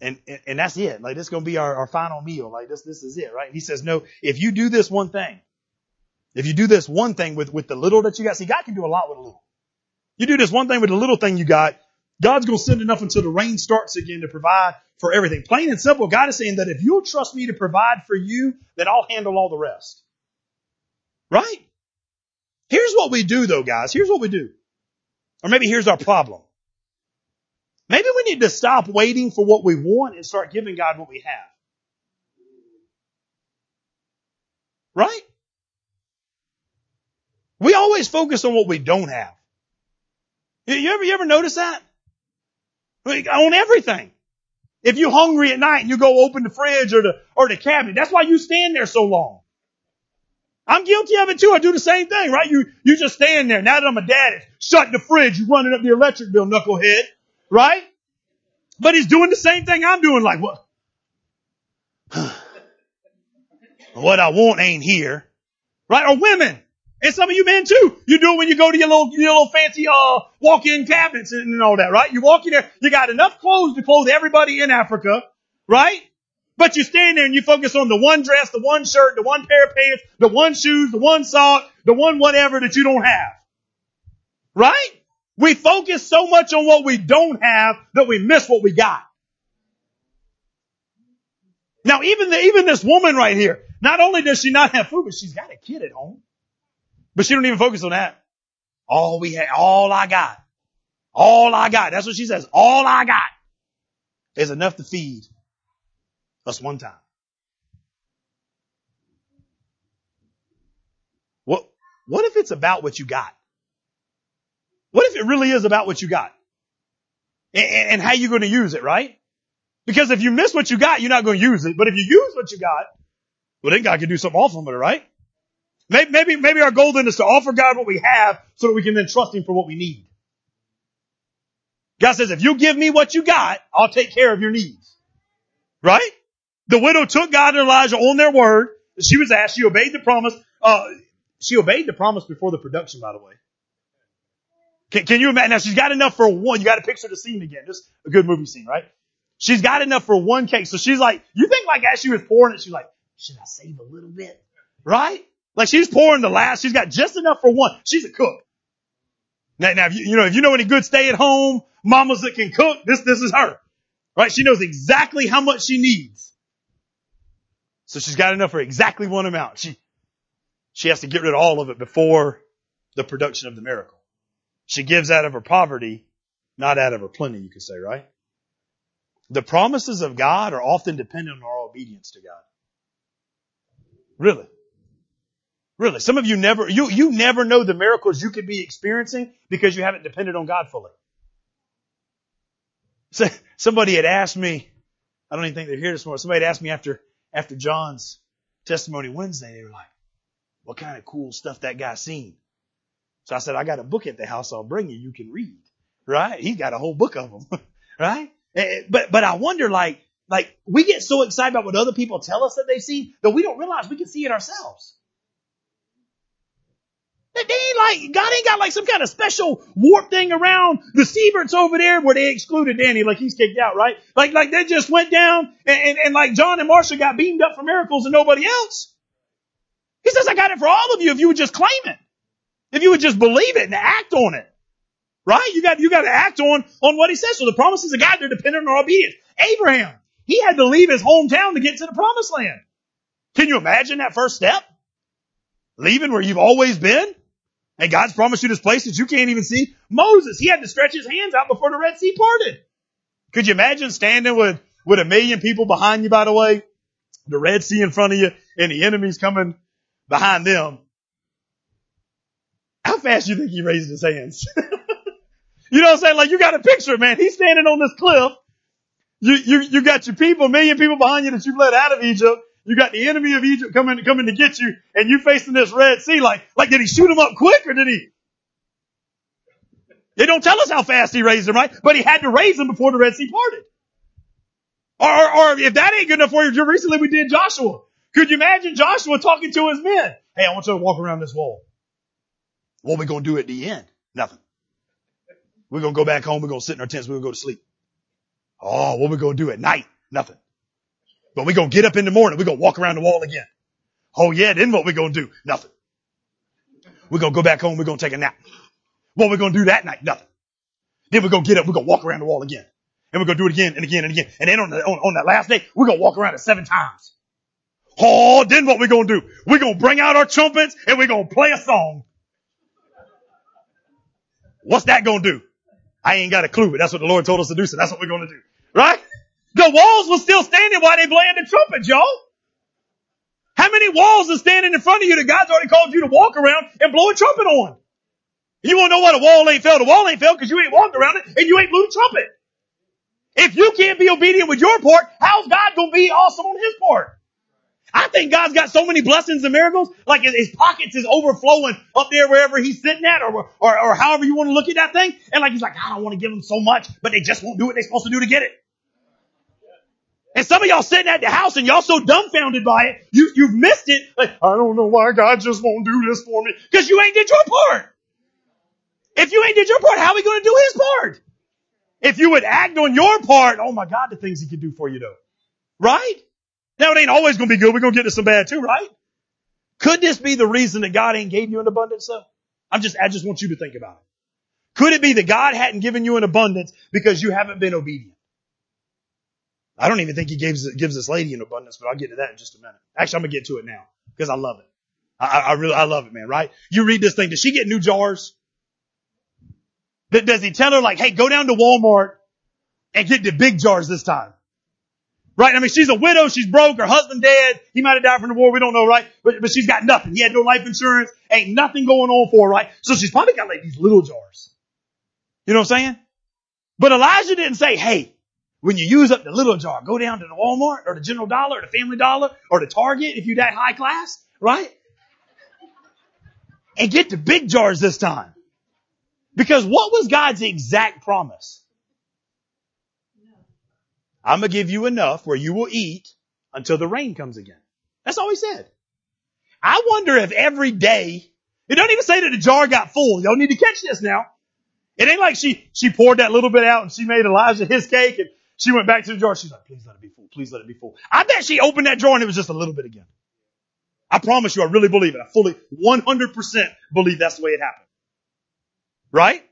And, and, and that's it. Like, this is going to be our, our final meal. Like, this, this is it, right? And he says, no, if you do this one thing, if you do this one thing with, with the little that you got, see, God can do a lot with a little. You do this one thing with the little thing you got, God's going to send enough until the rain starts again to provide for everything. Plain and simple, God is saying that if you'll trust me to provide for you, then I'll handle all the rest. Right? Here's what we do though, guys. Here's what we do. Or maybe here's our problem. Maybe we need to stop waiting for what we want and start giving God what we have. Right? We always focus on what we don't have. You ever, you ever notice that? Like, on everything. If you're hungry at night and you go open the fridge or the, or the cabinet, that's why you stand there so long. I'm guilty of it too. I do the same thing, right? You, you just stand there. Now that I'm a dad, shut the fridge, you running up the electric bill, knucklehead, right? But he's doing the same thing I'm doing, like what? (sighs) what I want ain't here, right? Or women. And some of you men too. You do it when you go to your little, your little fancy, uh, walk-in cabinets and all that, right? You walk in there, you got enough clothes to clothe everybody in Africa, right? But you stand there and you focus on the one dress, the one shirt, the one pair of pants, the one shoes, the one sock, the one whatever that you don't have. Right? We focus so much on what we don't have that we miss what we got. Now even the, even this woman right here, not only does she not have food, but she's got a kid at home. But she don't even focus on that. All we had, all I got, all I got. That's what she says. All I got is enough to feed us one time. What, what if it's about what you got? What if it really is about what you got? And, and how you going to use it, right? Because if you miss what you got, you're not going to use it. But if you use what you got, well then God can do something awesome with it, right? Maybe, maybe, our goal then is to offer God what we have so that we can then trust Him for what we need. God says, if you give me what you got, I'll take care of your needs. Right? The widow took God and Elijah on their word. She was asked, she obeyed the promise. Uh, she obeyed the promise before the production, by the way. Can, can you imagine? Now she's got enough for one. You got to picture the scene again. Just a good movie scene, right? She's got enough for one cake. So she's like, you think like as she was pouring it, she's like, should I save a little bit? Right? Like she's pouring the last, she's got just enough for one. She's a cook. Now, now if you, you know, if you know any good stay at home mamas that can cook, this, this is her. Right? She knows exactly how much she needs. So she's got enough for exactly one amount. She, she has to get rid of all of it before the production of the miracle. She gives out of her poverty, not out of her plenty, you could say, right? The promises of God are often dependent on our obedience to God. Really. Really. Some of you never, you, you never know the miracles you could be experiencing because you haven't depended on God fully. So, somebody had asked me, I don't even think they're here this morning, somebody had asked me after, after John's testimony Wednesday, they were like, what kind of cool stuff that guy seen? So I said, I got a book at the house I'll bring you, you can read. Right? He's got a whole book of them. (laughs) right? Eh, eh, but, but I wonder like, like we get so excited about what other people tell us that they've seen that we don't realize we can see it ourselves. They ain't like, God ain't got like some kind of special warp thing around the Sieberts over there where they excluded Danny like he's kicked out, right? Like, like they just went down and, and, and like John and Marcia got beamed up for miracles and nobody else. He says, I got it for all of you if you would just claim it. If you would just believe it and act on it. Right? You got, you got to act on, on what he says. So the promises of God, they're dependent on our obedience. Abraham, he had to leave his hometown to get to the promised land. Can you imagine that first step? Leaving where you've always been? And God's promised you this place that you can't even see. Moses, he had to stretch his hands out before the Red Sea parted. Could you imagine standing with, with a million people behind you, by the way? The Red Sea in front of you and the enemies coming behind them. How fast do you think he raised his hands? (laughs) you know what I'm saying? Like you got a picture, man. He's standing on this cliff. You, you, you got your people, a million people behind you that you've led out of Egypt. You got the enemy of Egypt coming, coming to get you and you facing this Red Sea. Like, like did he shoot him up quick or did he? They don't tell us how fast he raised them, right? But he had to raise them before the Red Sea parted. Or, or, or if that ain't good enough for you, recently we did Joshua. Could you imagine Joshua talking to his men? Hey, I want you to walk around this wall. What we to do at the end? Nothing. We're to go back home. We're to sit in our tents. We're to go to sleep. Oh, what we to do at night? Nothing. But going to get up in the morning. Going to walk around the wall again. Oh yeah, then what we to do? Nothing. We're to go back home. We're to take a nap. What we to do that night? Nothing. Then we're to get up. We're to walk around the wall again. And we're to do it again and again and again. And then on, the, on, on that last day, we're to walk around it seven times. Oh, then what we to do? We're to bring out our trumpets and we're to play a song. What's that to do? I ain't got a clue, but that's what the Lord told us to do, so that's what we're to do. Right? The walls were still standing while they playing the trumpet, y'all. How many walls are standing in front of you that God's already called you to walk around and blow a trumpet on? You want to know what a wall ain't fell? The wall ain't fell because you ain't walked around it and you ain't blew a trumpet. If you can't be obedient with your part, how's God to be awesome on his part? I think God's got so many blessings and miracles, like his pockets is overflowing up there wherever he's sitting at, or, or, or however you want to look at that thing. And like he's like, I don't want to give them so much, but they just won't do what they're supposed to do to get it. And some of y'all sitting at the house and y'all so dumbfounded by it, you, you've missed it. Like, I don't know why God just won't do this for me. Cause you ain't did your part. If you ain't did your part, how are we going to do his part? If you would act on your part, oh my God, the things he could do for you though. Right? Now it ain't always going to be good. We're going to get to some bad too, right? Could this be the reason that God ain't gave you an abundance though? I'm just, I just want you to think about it. Could it be that God hadn't given you an abundance because you haven't been obedient? I don't even think he gives, gives this lady an abundance, but I'll get to that in just a minute. Actually, I'm to get to it now because I love it. I, I really, I love it, man, right? You read this thing. Does she get new jars? Does he tell her like, hey, go down to Walmart and get the big jars this time? Right? I mean, she's a widow. She's broke. Her husband dead. He might have died from the war. We don't know, right? But, but she's got nothing. He had no life insurance. Ain't nothing going on for her, right? So she's probably got like these little jars. You know what I'm saying? But Elijah didn't say, hey, when you use up the little jar, go down to the Walmart or the General Dollar or the Family Dollar or the Target if you're that high class, right? And get the big jars this time. Because what was God's exact promise? I'm going to give you enough where you will eat until the rain comes again. That's all he said. I wonder if every day, it don't even say that the jar got full. Y'all need to catch this now. It ain't like she, she poured that little bit out and she made Elijah his cake and she went back to the jar. She's like, please let it be full. Please let it be full. I bet she opened that jar and it was just a little bit again. I promise you, I really believe it. I fully 100% believe that's the way it happened. Right?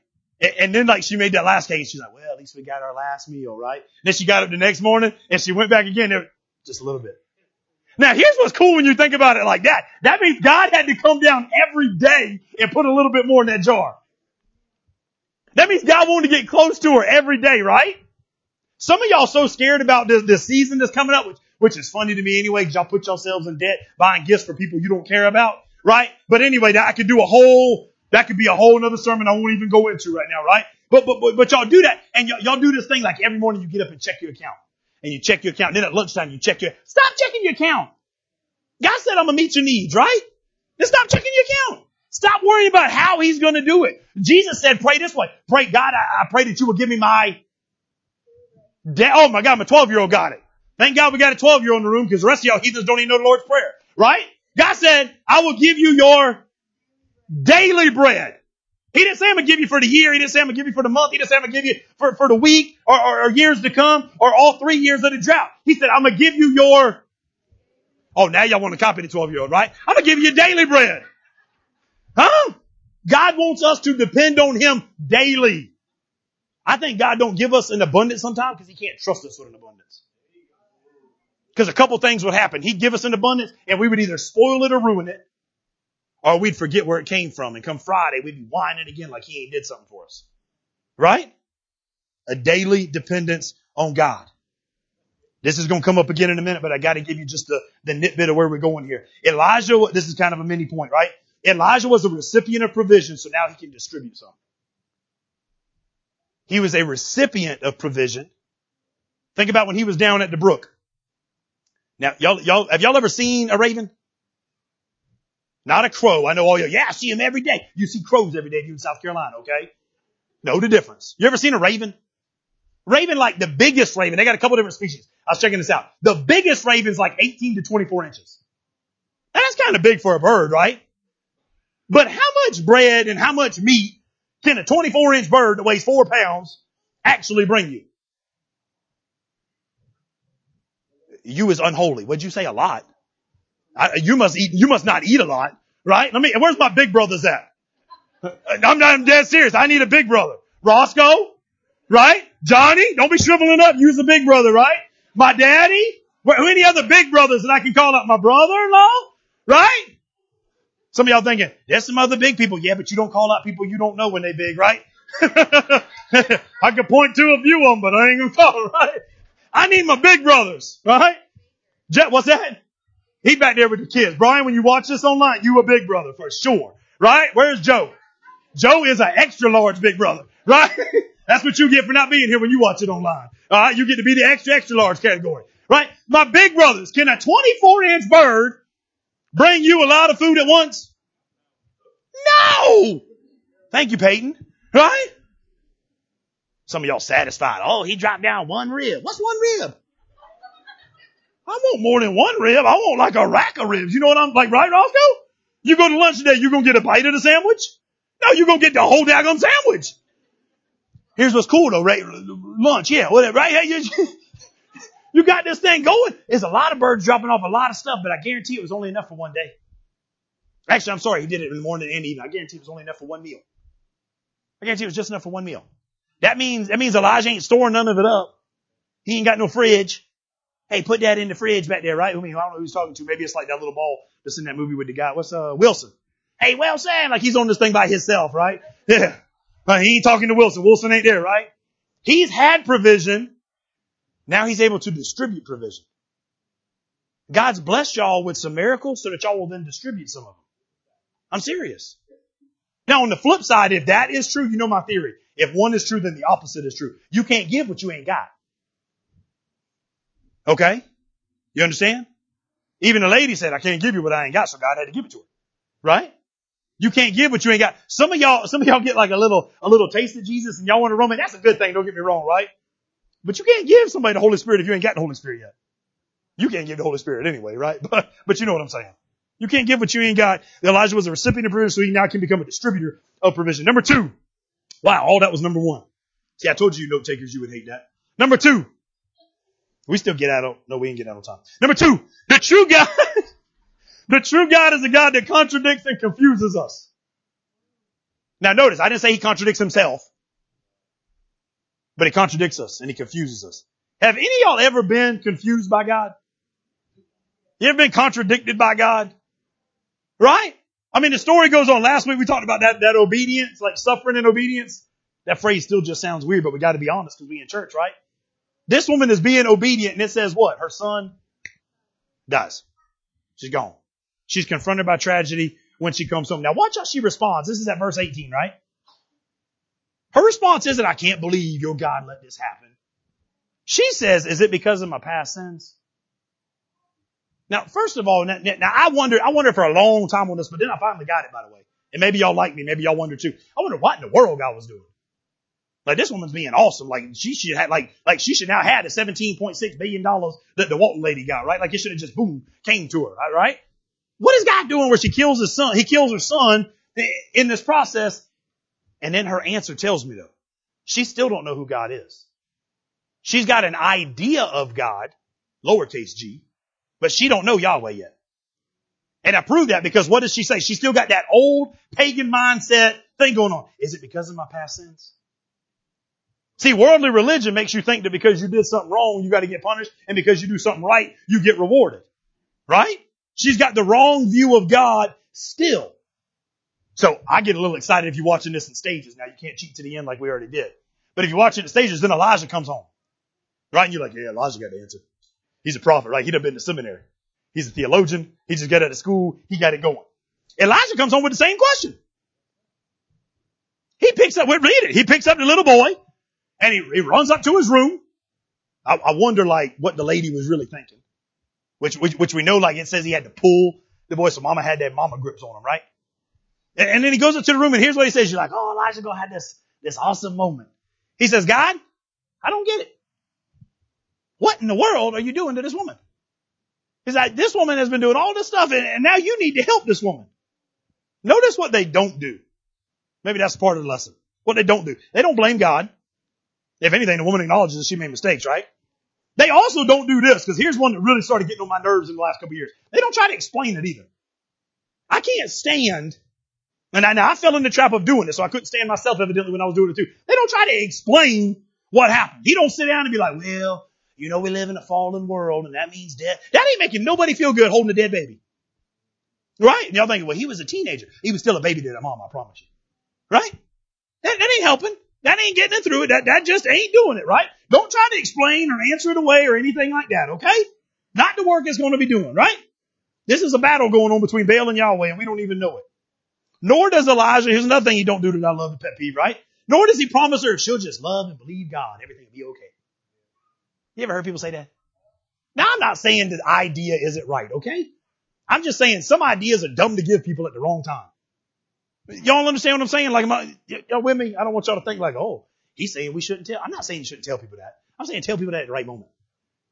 And then like she made that last cake and she's like, well, at least we got our last meal, right? Then she got up the next morning and she went back again, There, just a little bit. Now here's what's cool when you think about it like that. That means God had to come down every day and put a little bit more in that jar. That means God wanted to get close to her every day, right? Some of y'all so scared about this, this season that's coming up, which, which is funny to me anyway, because y'all put yourselves in debt buying gifts for people you don't care about, right? But anyway, that I could do a whole that could be a whole another sermon I won't even go into right now, right? But, but, but, but y'all do that and y'all do this thing like every morning you get up and check your account and you check your account. Then at lunchtime you check your, stop checking your account. God said I'm to meet your needs, right? Then stop checking your account. Stop worrying about how he's to do it. Jesus said, pray this way. Pray, God, I, I pray that you will give me my, oh my God, my 12 year old got it. Thank God we got a 12 year old in the room because the rest of y'all heathens don't even know the Lord's Prayer, right? God said, I will give you your Daily bread. He didn't say I'm gonna give you for the year. He didn't say I'm gonna give you for the month. He didn't say I'm gonna give you for, for the week or, or, or years to come or all three years of the drought. He said, I'm gonna give you your, oh, now y'all want to copy the 12 year old, right? I'm gonna give you daily bread. Huh? God wants us to depend on Him daily. I think God don't give us an abundance sometimes because He can't trust us with an abundance. Because a couple things would happen. He'd give us an abundance and we would either spoil it or ruin it. Or we'd forget where it came from and come Friday, we'd be whining again like he ain't did something for us. Right? A daily dependence on God. This is going to come up again in a minute, but I got to give you just the, the nitbit of where we're going here. Elijah, this is kind of a mini point, right? Elijah was a recipient of provision, so now he can distribute some. He was a recipient of provision. Think about when he was down at the brook. Now, y'all, y'all, have y'all ever seen a raven? Not a crow. I know all you, yeah, I see them every day. You see crows every day if you're in South Carolina, okay? Know the difference. You ever seen a raven? Raven, like the biggest raven, they got a couple different species. I was checking this out. The biggest raven's like 18 to 24 inches. That's kind of big for a bird, right? But how much bread and how much meat can a 24 inch bird that weighs four pounds actually bring you? You is unholy. What'd you say? A lot. I, you must eat, you must not eat a lot, right? Let me, where's my big brothers at? Uh, I'm not, I'm dead serious. I need a big brother. Roscoe, right? Johnny, don't be shriveling up. Use a big brother, right? My daddy, any other big brothers that I can call up? My brother-in-law, right? Some of y'all thinking, there's some other big people. Yeah, but you don't call out people you don't know when they big, right? (laughs) I could point to a few of them, but I ain't gonna (laughs) call right? I need my big brothers, right? Jet, what's that? He back there with the kids. Brian, when you watch this online, you a big brother for sure, right? Where's Joe? Joe is an extra large big brother, right? (laughs) That's what you get for not being here when you watch it online. All right, you get to be the extra extra large category, right? My big brothers, can a 24 inch bird bring you a lot of food at once? No! Thank you, Peyton. Right? Some of y'all satisfied. Oh, he dropped down one rib. What's one rib? I want more than one rib. I want like a rack of ribs. You know what I'm like, right, Roscoe? You go to lunch today, you're gonna get a bite of the sandwich? No, you're gonna get the whole daggone sandwich. Here's what's cool though, right? Lunch, yeah, whatever, right? You got this thing going. There's a lot of birds dropping off a lot of stuff, but I guarantee it was only enough for one day. Actually, I'm sorry, he did it in the morning and evening. I guarantee it was only enough for one meal. I guarantee it was just enough for one meal. That means, that means Elijah ain't storing none of it up. He ain't got no fridge. Hey, put that in the fridge back there, right? I mean, I don't know who he's talking to. Maybe it's like that little ball that's in that movie with the guy. What's, uh, Wilson? Hey, Wilson! Like he's on this thing by himself, right? (laughs) Yeah. He ain't talking to Wilson. Wilson ain't there, right? He's had provision. Now he's able to distribute provision. God's blessed y'all with some miracles so that y'all will then distribute some of them. I'm serious. Now on the flip side, if that is true, you know my theory. If one is true, then the opposite is true. You can't give what you ain't got. Okay? You understand? Even the lady said, I can't give you what I ain't got, so God had to give it to her. Right? You can't give what you ain't got. Some of y'all, some of y'all get like a little, a little taste of Jesus and y'all want to roam it. That's a good thing. Don't get me wrong, right? But you can't give somebody the Holy Spirit if you ain't got the Holy Spirit yet. You can't give the Holy Spirit anyway, right? (laughs) But, but you know what I'm saying. You can't give what you ain't got. Elijah was a recipient of provision, so he now can become a distributor of provision. Number two. Wow, all that was number one. See, I told you, note takers, you would hate that. Number two. We still get out on, no, we ain't get out on time. Number two, the true God, (laughs) the true God is a God that contradicts and confuses us. Now notice, I didn't say he contradicts himself. But he contradicts us and he confuses us. Have any of y'all ever been confused by God? You ever been contradicted by God? Right? I mean, the story goes on. Last week we talked about that, that obedience, like suffering and obedience. That phrase still just sounds weird, but we got to be honest because we in church, right? This woman is being obedient and it says what? Her son dies. She's gone. She's confronted by tragedy when she comes home. Now watch how she responds. This is at verse 18, right? Her response isn't, I can't believe your God let this happen. She says, is it because of my past sins? Now, first of all, now, now I wonder, I wonder for a long time on this, but then I finally got it, by the way. And maybe y'all like me, maybe y'all wonder too. I wonder what in the world God was doing. Like this woman's being awesome. Like she should have, like, like she should now have the $17.6 billion that the Walton lady got, right? Like it should have just boom, came to her, right? What is God doing where she kills his son? He kills her son in this process and then her answer tells me though, she still don't know who God is. She's got an idea of God, lowercase g, but she don't know Yahweh yet. And I prove that because what does she say? She still got that old pagan mindset thing going on. Is it because of my past sins? See, worldly religion makes you think that because you did something wrong, you got to get punished, and because you do something right, you get rewarded. Right? She's got the wrong view of God still. So I get a little excited if you're watching this in stages. Now you can't cheat to the end like we already did. But if you watch it in stages, then Elijah comes home. Right? And you're like, yeah, Elijah got the answer. He's a prophet, right? He'd have been to seminary. He's a theologian. He just got out of school. He got it going. Elijah comes home with the same question. He picks up, we read it. He picks up the little boy and he, he runs up to his room. I, I wonder like what the lady was really thinking, which, which, which we know like it says he had to pull the boy. So mama had that mama grips on him, right? And then he goes into the room and here's what he says. You're like, oh, Elijah gonna have this, this awesome moment. He says, God, I don't get it. What in the world are you doing to this woman? He's like, this woman has been doing all this stuff and, and now you need to help this woman. Notice what they don't do. Maybe that's part of the lesson. What they don't do. They don't blame God. If anything, the woman acknowledges that she made mistakes, right? They also don't do this, because here's one that really started getting on my nerves in the last couple years. They don't try to explain it either. I can't stand, and I, now I fell in the trap of doing this, so I couldn't stand myself evidently when I was doing it too. They don't try to explain what happened. He don't sit down and be like, well, you know, we live in a fallen world and that means death. That ain't making nobody feel good holding a dead baby. Right? And y'all thinking, well, he was a teenager. He was still a baby to that mom, I promise you. Right? That, that ain't helping. That ain't getting it through it. That, that just ain't doing it, right? Don't try to explain or answer it away or anything like that, okay? Not the work it's going to be doing, right? This is a battle going on between Baal and Yahweh and we don't even know it. Nor does Elijah, here's another thing you don't do that I love the pet peeve, right? Nor does he promise her she'll just love and believe God. Everything will be okay. You ever heard people say that? Now I'm not saying the idea isn't right, okay? I'm just saying some ideas are dumb to give people at the wrong time. Y'all understand what I'm saying? Like, I, y'all with me? I don't want y'all to think like, oh, he's saying we shouldn't tell. I'm not saying you shouldn't tell people that. I'm saying tell people that at the right moment.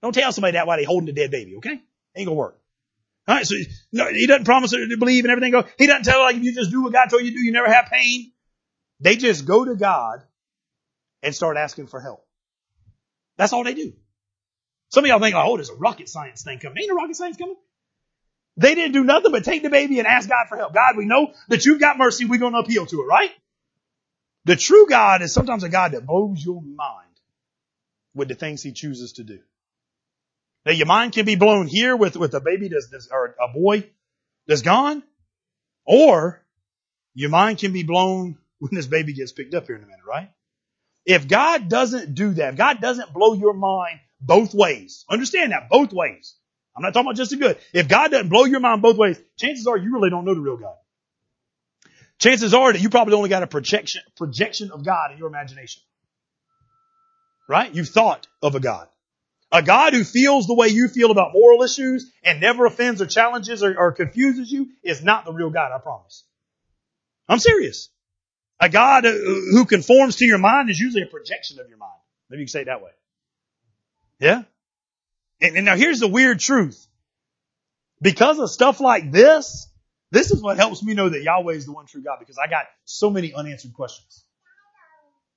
Don't tell somebody that while they're holding the dead baby, okay? Ain't gonna work. All right, so no, he doesn't promise to believe and everything. Go. He doesn't tell like if you just do what God told you to do, you never have pain. They just go to God and start asking for help. That's all they do. Some of y'all think, oh, there's a rocket science thing coming. Ain't a rocket science coming. They didn't do nothing but take the baby and ask God for help. God, we know that you've got mercy. We're going to appeal to it, right? The true God is sometimes a God that blows your mind with the things he chooses to do. Now your mind can be blown here with, with a baby that's, that's, or a boy that's gone, or your mind can be blown when this baby gets picked up here in a minute, right? If God doesn't do that, if God doesn't blow your mind both ways, understand that, both ways. I'm not talking about just the good. If God doesn't blow your mind both ways, chances are you really don't know the real God. Chances are that you probably only got a projection, projection of God in your imagination. Right? You've thought of a God. A God who feels the way you feel about moral issues and never offends or challenges or, or confuses you is not the real God, I promise. I'm serious. A God who conforms to your mind is usually a projection of your mind. Maybe you can say it that way. Yeah? And, and now here's the weird truth. Because of stuff like this, this is what helps me know that Yahweh is the one true God because I got so many unanswered questions.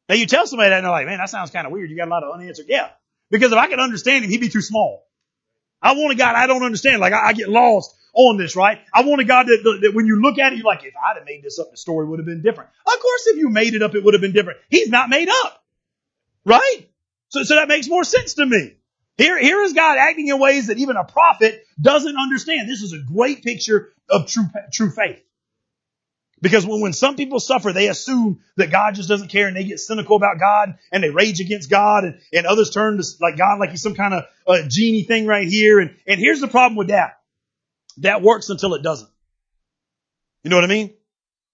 Now you tell somebody that and they're like, man, that sounds kind of weird. You got a lot of unanswered. Yeah. Because if I could understand him, he'd be too small. I want a God I don't understand. Like I, I get lost on this, right? I want a God that, that, when you look at it, you're like, if I'd have made this up, the story would have been different. Of course, if you made it up, it would have been different. He's not made up. Right? So, so that makes more sense to me. Here, here is God acting in ways that even a prophet doesn't understand. This is a great picture of true, true faith. Because when, when some people suffer, they assume that God just doesn't care and they get cynical about God and they rage against God and, and others turn to like God like he's some kind of uh, genie thing right here. And, and here's the problem with that. That works until it doesn't. You know what I mean?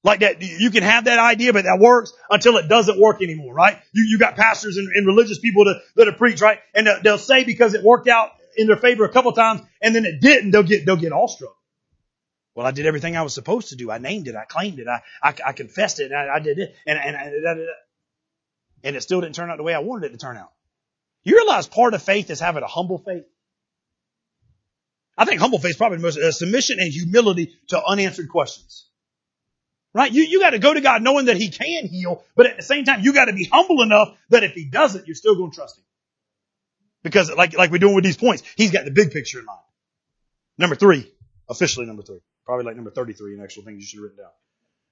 Like that, you can have that idea, but that works until it doesn't work anymore, right? You, you got pastors and, and religious people that, that have preached, right? And they'll say because it worked out in their favor a couple times and then it didn't, they'll get, they'll get awestruck. Well, I did everything I was supposed to do. I named it. I claimed it. I, I, I confessed it. I, I, did it. And, and, and, and it still didn't turn out the way I wanted it to turn out. You realize part of faith is having a humble faith? I think humble faith is probably the most uh, submission and humility to unanswered questions. Right? You, you gotta go to God knowing that He can heal, but at the same time, you gotta be humble enough that if He doesn't, you're still gonna trust Him. Because like, like we're doing with these points, He's got the big picture in mind. Number three, officially number three. Probably like number 33 in actual things you should have written down.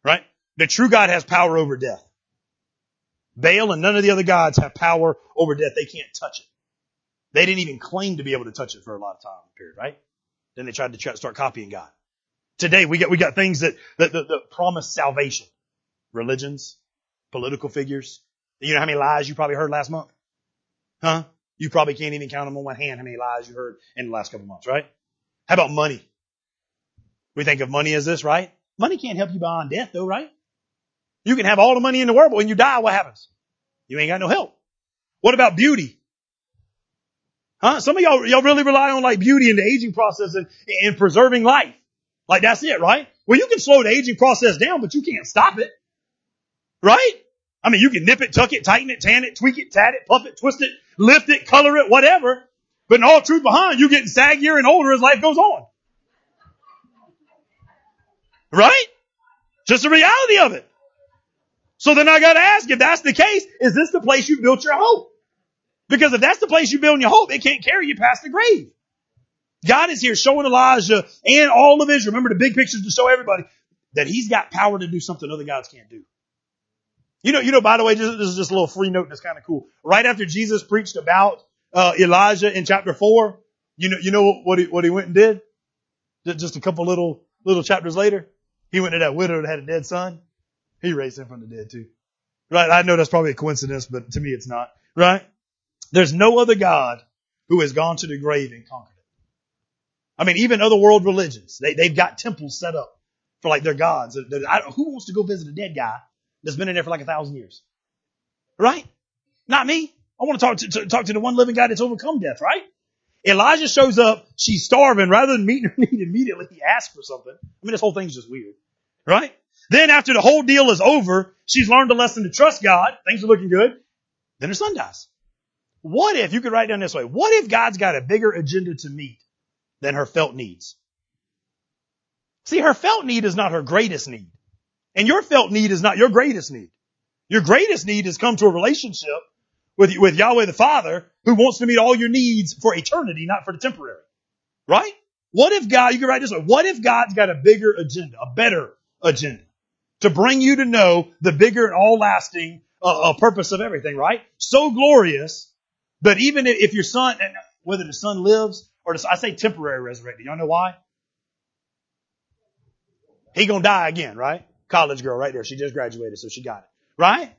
Right? The true God has power over death. Baal and none of the other gods have power over death. They can't touch it. They didn't even claim to be able to touch it for a lot of time period, right? Then they tried to try, start copying God. Today we got, we got things that, that, that, that promise salvation. Religions, political figures. You know how many lies you probably heard last month? Huh? You probably can't even count them on one hand how many lies you heard in the last couple months, right? How about money? We think of money as this, right? Money can't help you beyond death though, right? You can have all the money in the world, but when you die, what happens? You ain't got no help. What about beauty? Huh? Some of y'all, y'all really rely on like beauty and the aging process and, and preserving life. Like that's it, right? Well, you can slow the aging process down, but you can't stop it. Right? I mean, you can nip it, tuck it, tighten it, tan it, tweak it, tat it, puff it, twist it, lift it, color it, whatever. But in all truth behind, you're getting saggier and older as life goes on. Right? Just the reality of it. So then I gotta ask, if that's the case, is this the place you built your hope? Because if that's the place you build your hope, it can't carry you past the grave. God is here showing Elijah and all of Israel. Remember the big pictures to show everybody that he's got power to do something other gods can't do. You know, you know, by the way, this is just a little free note that's kind of cool. Right after Jesus preached about, uh, Elijah in chapter four, you know, you know what he, what he went and did? Just a couple little, little chapters later, he went to that widow that had a dead son. He raised him from the dead too. Right? I know that's probably a coincidence, but to me it's not. Right? There's no other God who has gone to the grave and conquered it. I mean, even other world religions, they, they've got temples set up for like their gods. Who wants to go visit a dead guy that's been in there for like a thousand years? Right? Not me. I want to talk to, to, talk to the one living God that's overcome death, right? Elijah shows up, she's starving. Rather than meeting her (laughs) need immediately, he asks for something. I mean, this whole thing's just weird, right? Then after the whole deal is over, she's learned a lesson to trust God. Things are looking good. Then her son dies. What if, you could write down this way, what if God's got a bigger agenda to meet than her felt needs? See, her felt need is not her greatest need. And your felt need is not your greatest need. Your greatest need is come to a relationship with, with Yahweh the Father who wants to meet all your needs for eternity, not for the temporary. Right? What if God, you can write this way, what if God's got a bigger agenda, a better agenda to bring you to know the bigger and all lasting uh, uh, purpose of everything, right? So glorious that even if your son, whether the son lives or the, I say temporary resurrected, y'all know why? He gonna die again, right? College girl right there. She just graduated, so she got it. Right?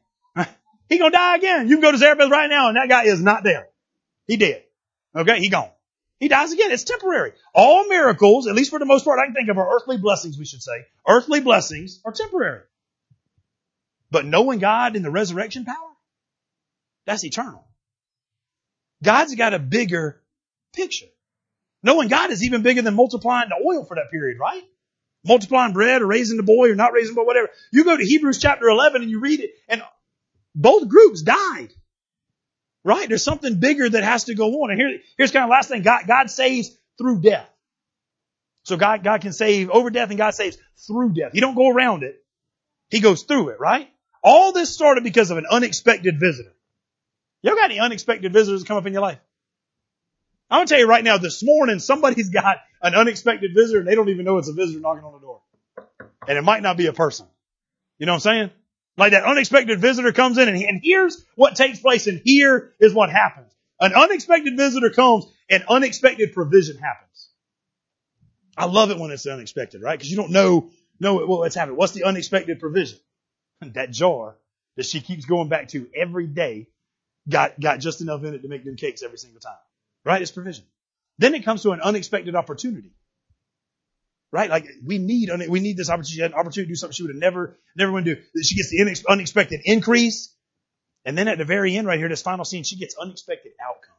He gonna die again. You can go to Zarephath right now and that guy is not there. He dead. Okay? He gone. He dies again. It's temporary. All miracles, at least for the most part, I can think of are earthly blessings, we should say. Earthly blessings are temporary. But knowing God in the resurrection power, that's eternal. God's got a bigger picture. Knowing God is even bigger than multiplying the oil for that period, right? Multiplying bread or raising the boy or not raising the boy, whatever. You go to Hebrews chapter 11 and you read it and both groups died. Right? There's something bigger that has to go on. And here, here's kind of the last thing. God, God saves through death. So God, God can save over death and God saves through death. He don't go around it. He goes through it, right? All this started because of an unexpected visitor. Y'all got any unexpected visitors come up in your life? I'm gonna tell you right now, this morning somebody's (laughs) got an unexpected visitor and they don't even know it's a visitor knocking on the door. And it might not be a person. You know what I'm saying? Like that unexpected visitor comes in and, and here's what takes place and here is what happens. An unexpected visitor comes and unexpected provision happens. I love it when it's unexpected, right? Because you don't know, know what's happening. What's the unexpected provision? (laughs) that jar that she keeps going back to every day got, got just enough in it to make them cakes every single time. Right? It's provision. Then it comes to an unexpected opportunity. Right? Like we need, we need this opportunity, an opportunity to do something she would have never, never to do. She gets the unexpected increase. And then at the very end right here, this final scene, she gets unexpected outcome.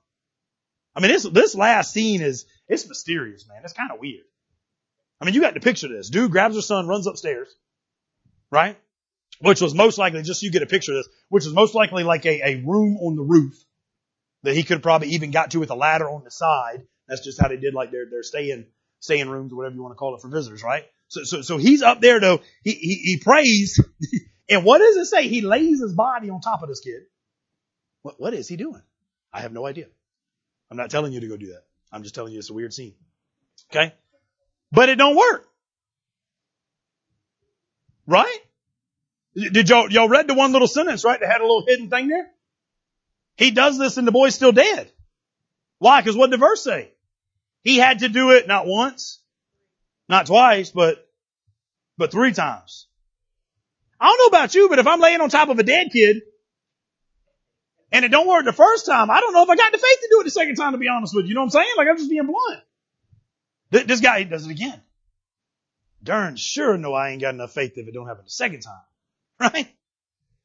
I mean, this, this last scene is, it's mysterious, man. It's kind of weird. I mean, you got to picture this. Dude grabs her son, runs upstairs, right? Which was most likely, just so you get a picture of this, which was most likely like a, a room on the roof that he could have probably even got to with a ladder on the side. That's just how they did like their, their staying staying rooms or whatever you want to call it for visitors, right? So, so, so he's up there though. He, he, he prays. (laughs) and what does it say? He lays his body on top of this kid. What, what is he doing? I have no idea. I'm not telling you to go do that. I'm just telling you it's a weird scene. Okay? But it don't work. Right? Did y'all, y'all read the one little sentence, right? That had a little hidden thing there? He does this and the boy's still dead. Why? Because what did the verse say? He had to do it not once, not twice, but, but three times. I don't know about you, but if I'm laying on top of a dead kid and it don't work the first time, I don't know if I got the faith to do it the second time, to be honest with you. You know what I'm saying? Like I'm just being blunt. This guy does it again. Darn sure no, I ain't got enough faith if it don't happen the second time. (laughs) Right?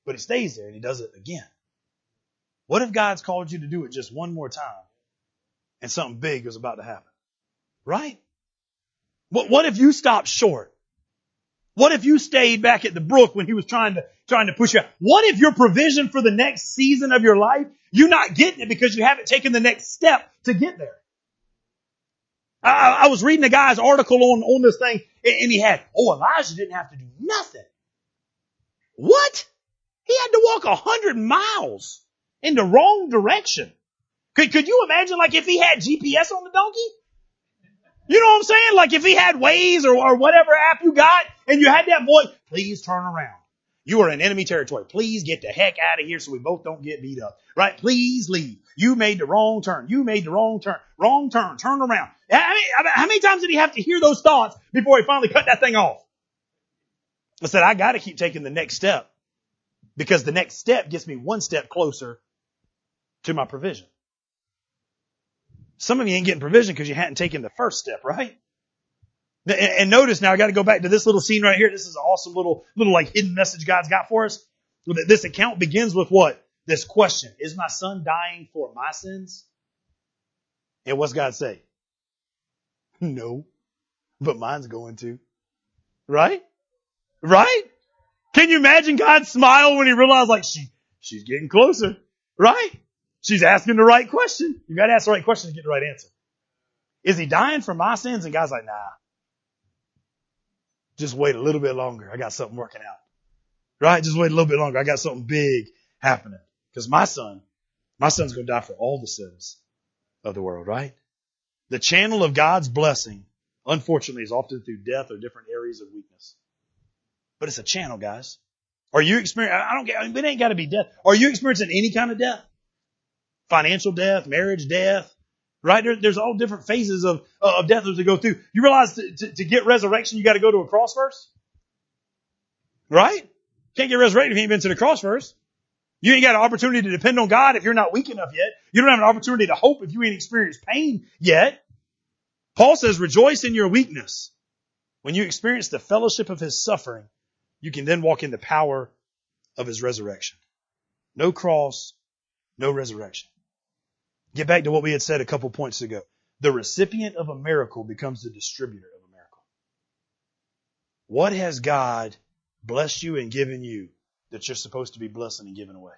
But he stays there and he does it again. What if God's called you to do it just one more time and something big is about to happen. Right? What, what if you stopped short? What if you stayed back at the brook when he was trying to, trying to push you out? What if your provision for the next season of your life, you're not getting it because you haven't taken the next step to get there? I, I was reading a guy's article on, on this thing and he had, oh, Elijah didn't have to do nothing. What? He had to walk a hundred miles in the wrong direction. Could, could you imagine like if he had GPS on the donkey? You know what I'm saying? Like if he had Waze or, or whatever app you got and you had that voice, please turn around. You are in enemy territory. Please get the heck out of here so we both don't get beat up. Right? Please leave. You made the wrong turn. You made the wrong turn. Wrong turn. Turn around. How many, how many times did he have to hear those thoughts before he finally cut that thing off? I said, I gotta keep taking the next step because the next step gets me one step closer to my provision. Some of you ain't getting provision because you hadn't taken the first step, right? And notice now, I got to go back to this little scene right here. This is an awesome little, little like hidden message God's got for us. This account begins with what? This question. Is my son dying for my sins? And what's God say? No, but mine's going to. Right? Right? Can you imagine God's smile when he realized like she, she's getting closer? Right? She's asking the right question. You gotta ask the right question to get the right answer. Is he dying for my sins? And God's like, nah. Just wait a little bit longer. I got something working out. Right? Just wait a little bit longer. I got something big happening. Because my son, my son's to die for all the sins of the world, right? The channel of God's blessing, unfortunately, is often through death or different areas of weakness. But it's a channel, guys. Are you experiencing, I don't get, it ain't got to be death. Are you experiencing any kind of death? Financial death, marriage death, right? There, there's all different phases of, of death to go through. You realize to, to, to get resurrection, you got to go to a cross first? Right? Can't get resurrected if you ain't been to the cross first. You ain't got an opportunity to depend on God if you're not weak enough yet. You don't have an opportunity to hope if you ain't experienced pain yet. Paul says, rejoice in your weakness. When you experience the fellowship of his suffering, you can then walk in the power of his resurrection. No cross, no resurrection. Get back to what we had said a couple points ago. The recipient of a miracle becomes the distributor of a miracle. What has God blessed you and given you that you're supposed to be blessing and giving away?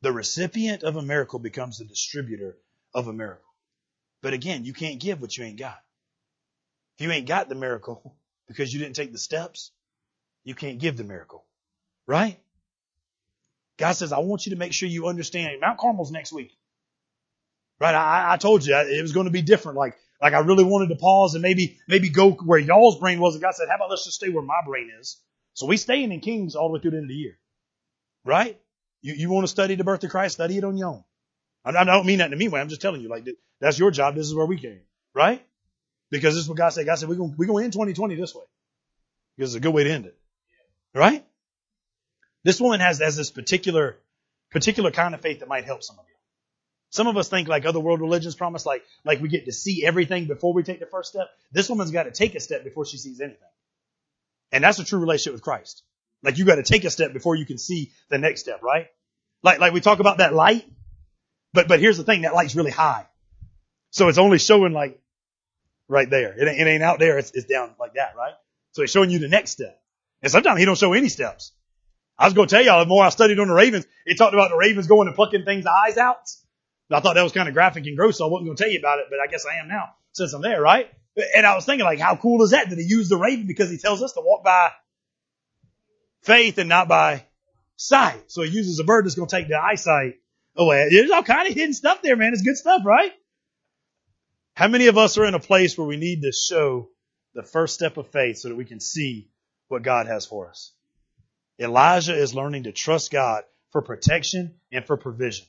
The recipient of a miracle becomes the distributor of a miracle. But again, you can't give what you ain't got. If you ain't got the miracle (laughs) because you didn't take the steps, you can't give the miracle. Right? God says, I want you to make sure you understand. Mount Carmel's next week. Right? I, I told you it was going to be different. Like, like I really wanted to pause and maybe, maybe go where y'all's brain was. And God said, how about let's just stay where my brain is? So we staying in Kings all the way through the end of the year. Right? You, you want to study the birth of Christ? Study it on your own. I, I don't mean that in a mean way. I'm just telling you, like, that's your job. This is where we came. Right? Because this is what God said. God said, we're going, we're going to end 2020 this way. Because it's a good way to end it. Right? This woman has, has this particular, particular kind of faith that might help some of you. Some of us think like other world religions promise, like, like we get to see everything before we take the first step. This woman's got to take a step before she sees anything. And that's a true relationship with Christ. Like you got to take a step before you can see the next step, right? Like, like we talk about that light, but, but here's the thing, that light's really high. So it's only showing like right there. It ain't, it ain't out there. It's, it's down like that, right? So it's showing you the next step. And sometimes he don't show any steps. I was going to tell y'all the more I studied on the Ravens, it talked about the Ravens going and plucking things eyes out. I thought that was kind of graphic and gross, so I wasn't going to tell you about it, but I guess I am now since I'm there, right? And I was thinking like, how cool is that? That he used the raven because he tells us to walk by faith and not by sight. So he uses a bird that's going to take the eyesight away. There's all kind of hidden stuff there, man. It's good stuff, right? How many of us are in a place where we need to show the first step of faith so that we can see what God has for us? Elijah is learning to trust God for protection and for provision.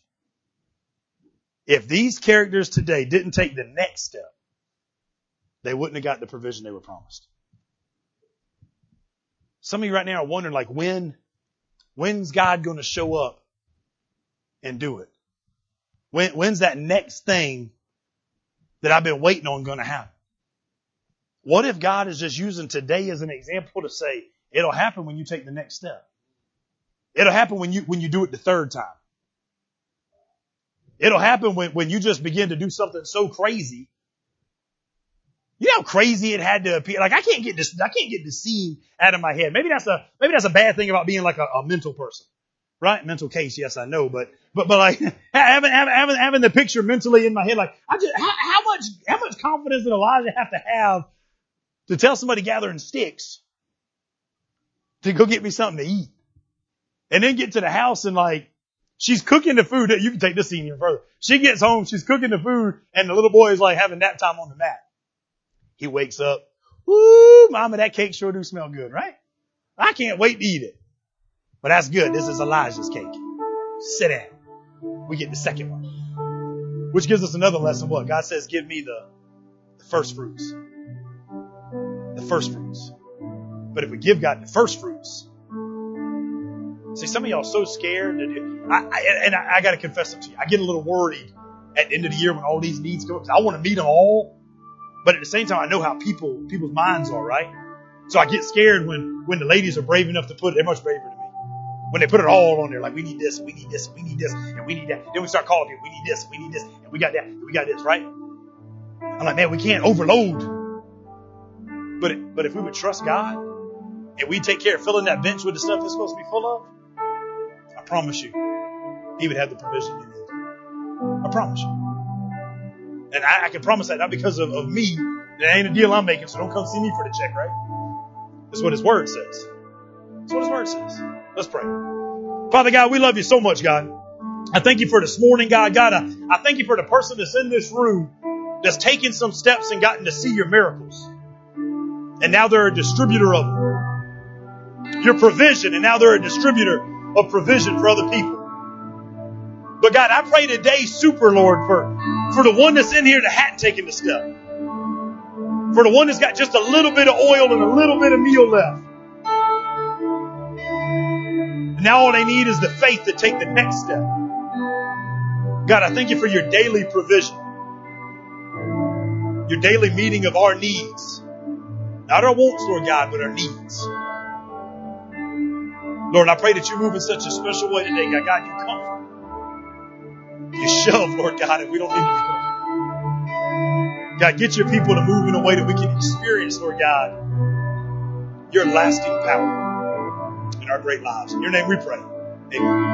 If these characters today didn't take the next step, they wouldn't have got the provision they were promised. Some of you right now are wondering like when, when's God going to show up and do it? When, when's that next thing that I've been waiting on going to happen? What if God is just using today as an example to say, it'll happen when you take the next step? It'll happen when you, when you do it the third time. It'll happen when, when you just begin to do something so crazy. You know how crazy it had to appear? Like I can't get this, I can't get the scene out of my head. Maybe that's a, maybe that's a bad thing about being like a, a mental person. Right? Mental case, yes, I know, but, but, but like, (laughs) having, having, having the picture mentally in my head, like, I just, how, how much, how much confidence did Elijah have to have to tell somebody gathering sticks to go get me something to eat? and then get to the house and like, she's cooking the food. You can take this scene even further. She gets home, she's cooking the food, and the little boy is like having nap time on the mat. He wakes up, woo, mama, that cake sure do smell good, right? I can't wait to eat it. But that's good. This is Elijah's cake. Sit down. We get the second one. Which gives us another lesson. What? God says, give me the, the first fruits. The first fruits. But if we give God the first fruits, see, some of y'all are so scared. That I, I, and I, I got to confess them to you. I get a little worried at the end of the year when all these needs come Up. I want to meet them all. But at the same time, I know how people, people's minds are, right? So I get scared when, when the ladies are brave enough to put it. They're much braver than me. When they put it all on there, like we need this, we need this, we need this, and we need that. Then we start calling people, we need this, we need this, and we got that, we got this, right? I'm like, man, we can't overload. But but if we would trust God and we take care of filling that bench with the stuff it's supposed to be full of, promise you, He would have the provision you need. I promise you. And I, I can promise that not because of, of me. That ain't a deal I'm making, so don't come see me for the check, right? That's what His Word says. That's what His Word says. Let's pray. Father God, we love you so much, God. I thank you for this morning, God. God, I, I thank you for the person that's in this room that's taken some steps and gotten to see your miracles. And now they're a distributor of them. Your provision, and now they're a distributor of provision for other people. But God, I pray today, super Lord, for, for the one that's in here that hadn't taken the step. For the one that's got just a little bit of oil and a little bit of meal left. And now all they need is the faith to take the next step. God, I thank you for your daily provision. Your daily meeting of our needs. Not our wants, Lord God, but our needs. Lord, I pray that you move in such a special way today, God. God, you comfort. You shove, Lord God, if we don't need to be comforted. God, get your people to move in a way that we can experience, Lord God, your lasting power in our great lives. In your name we pray. Amen.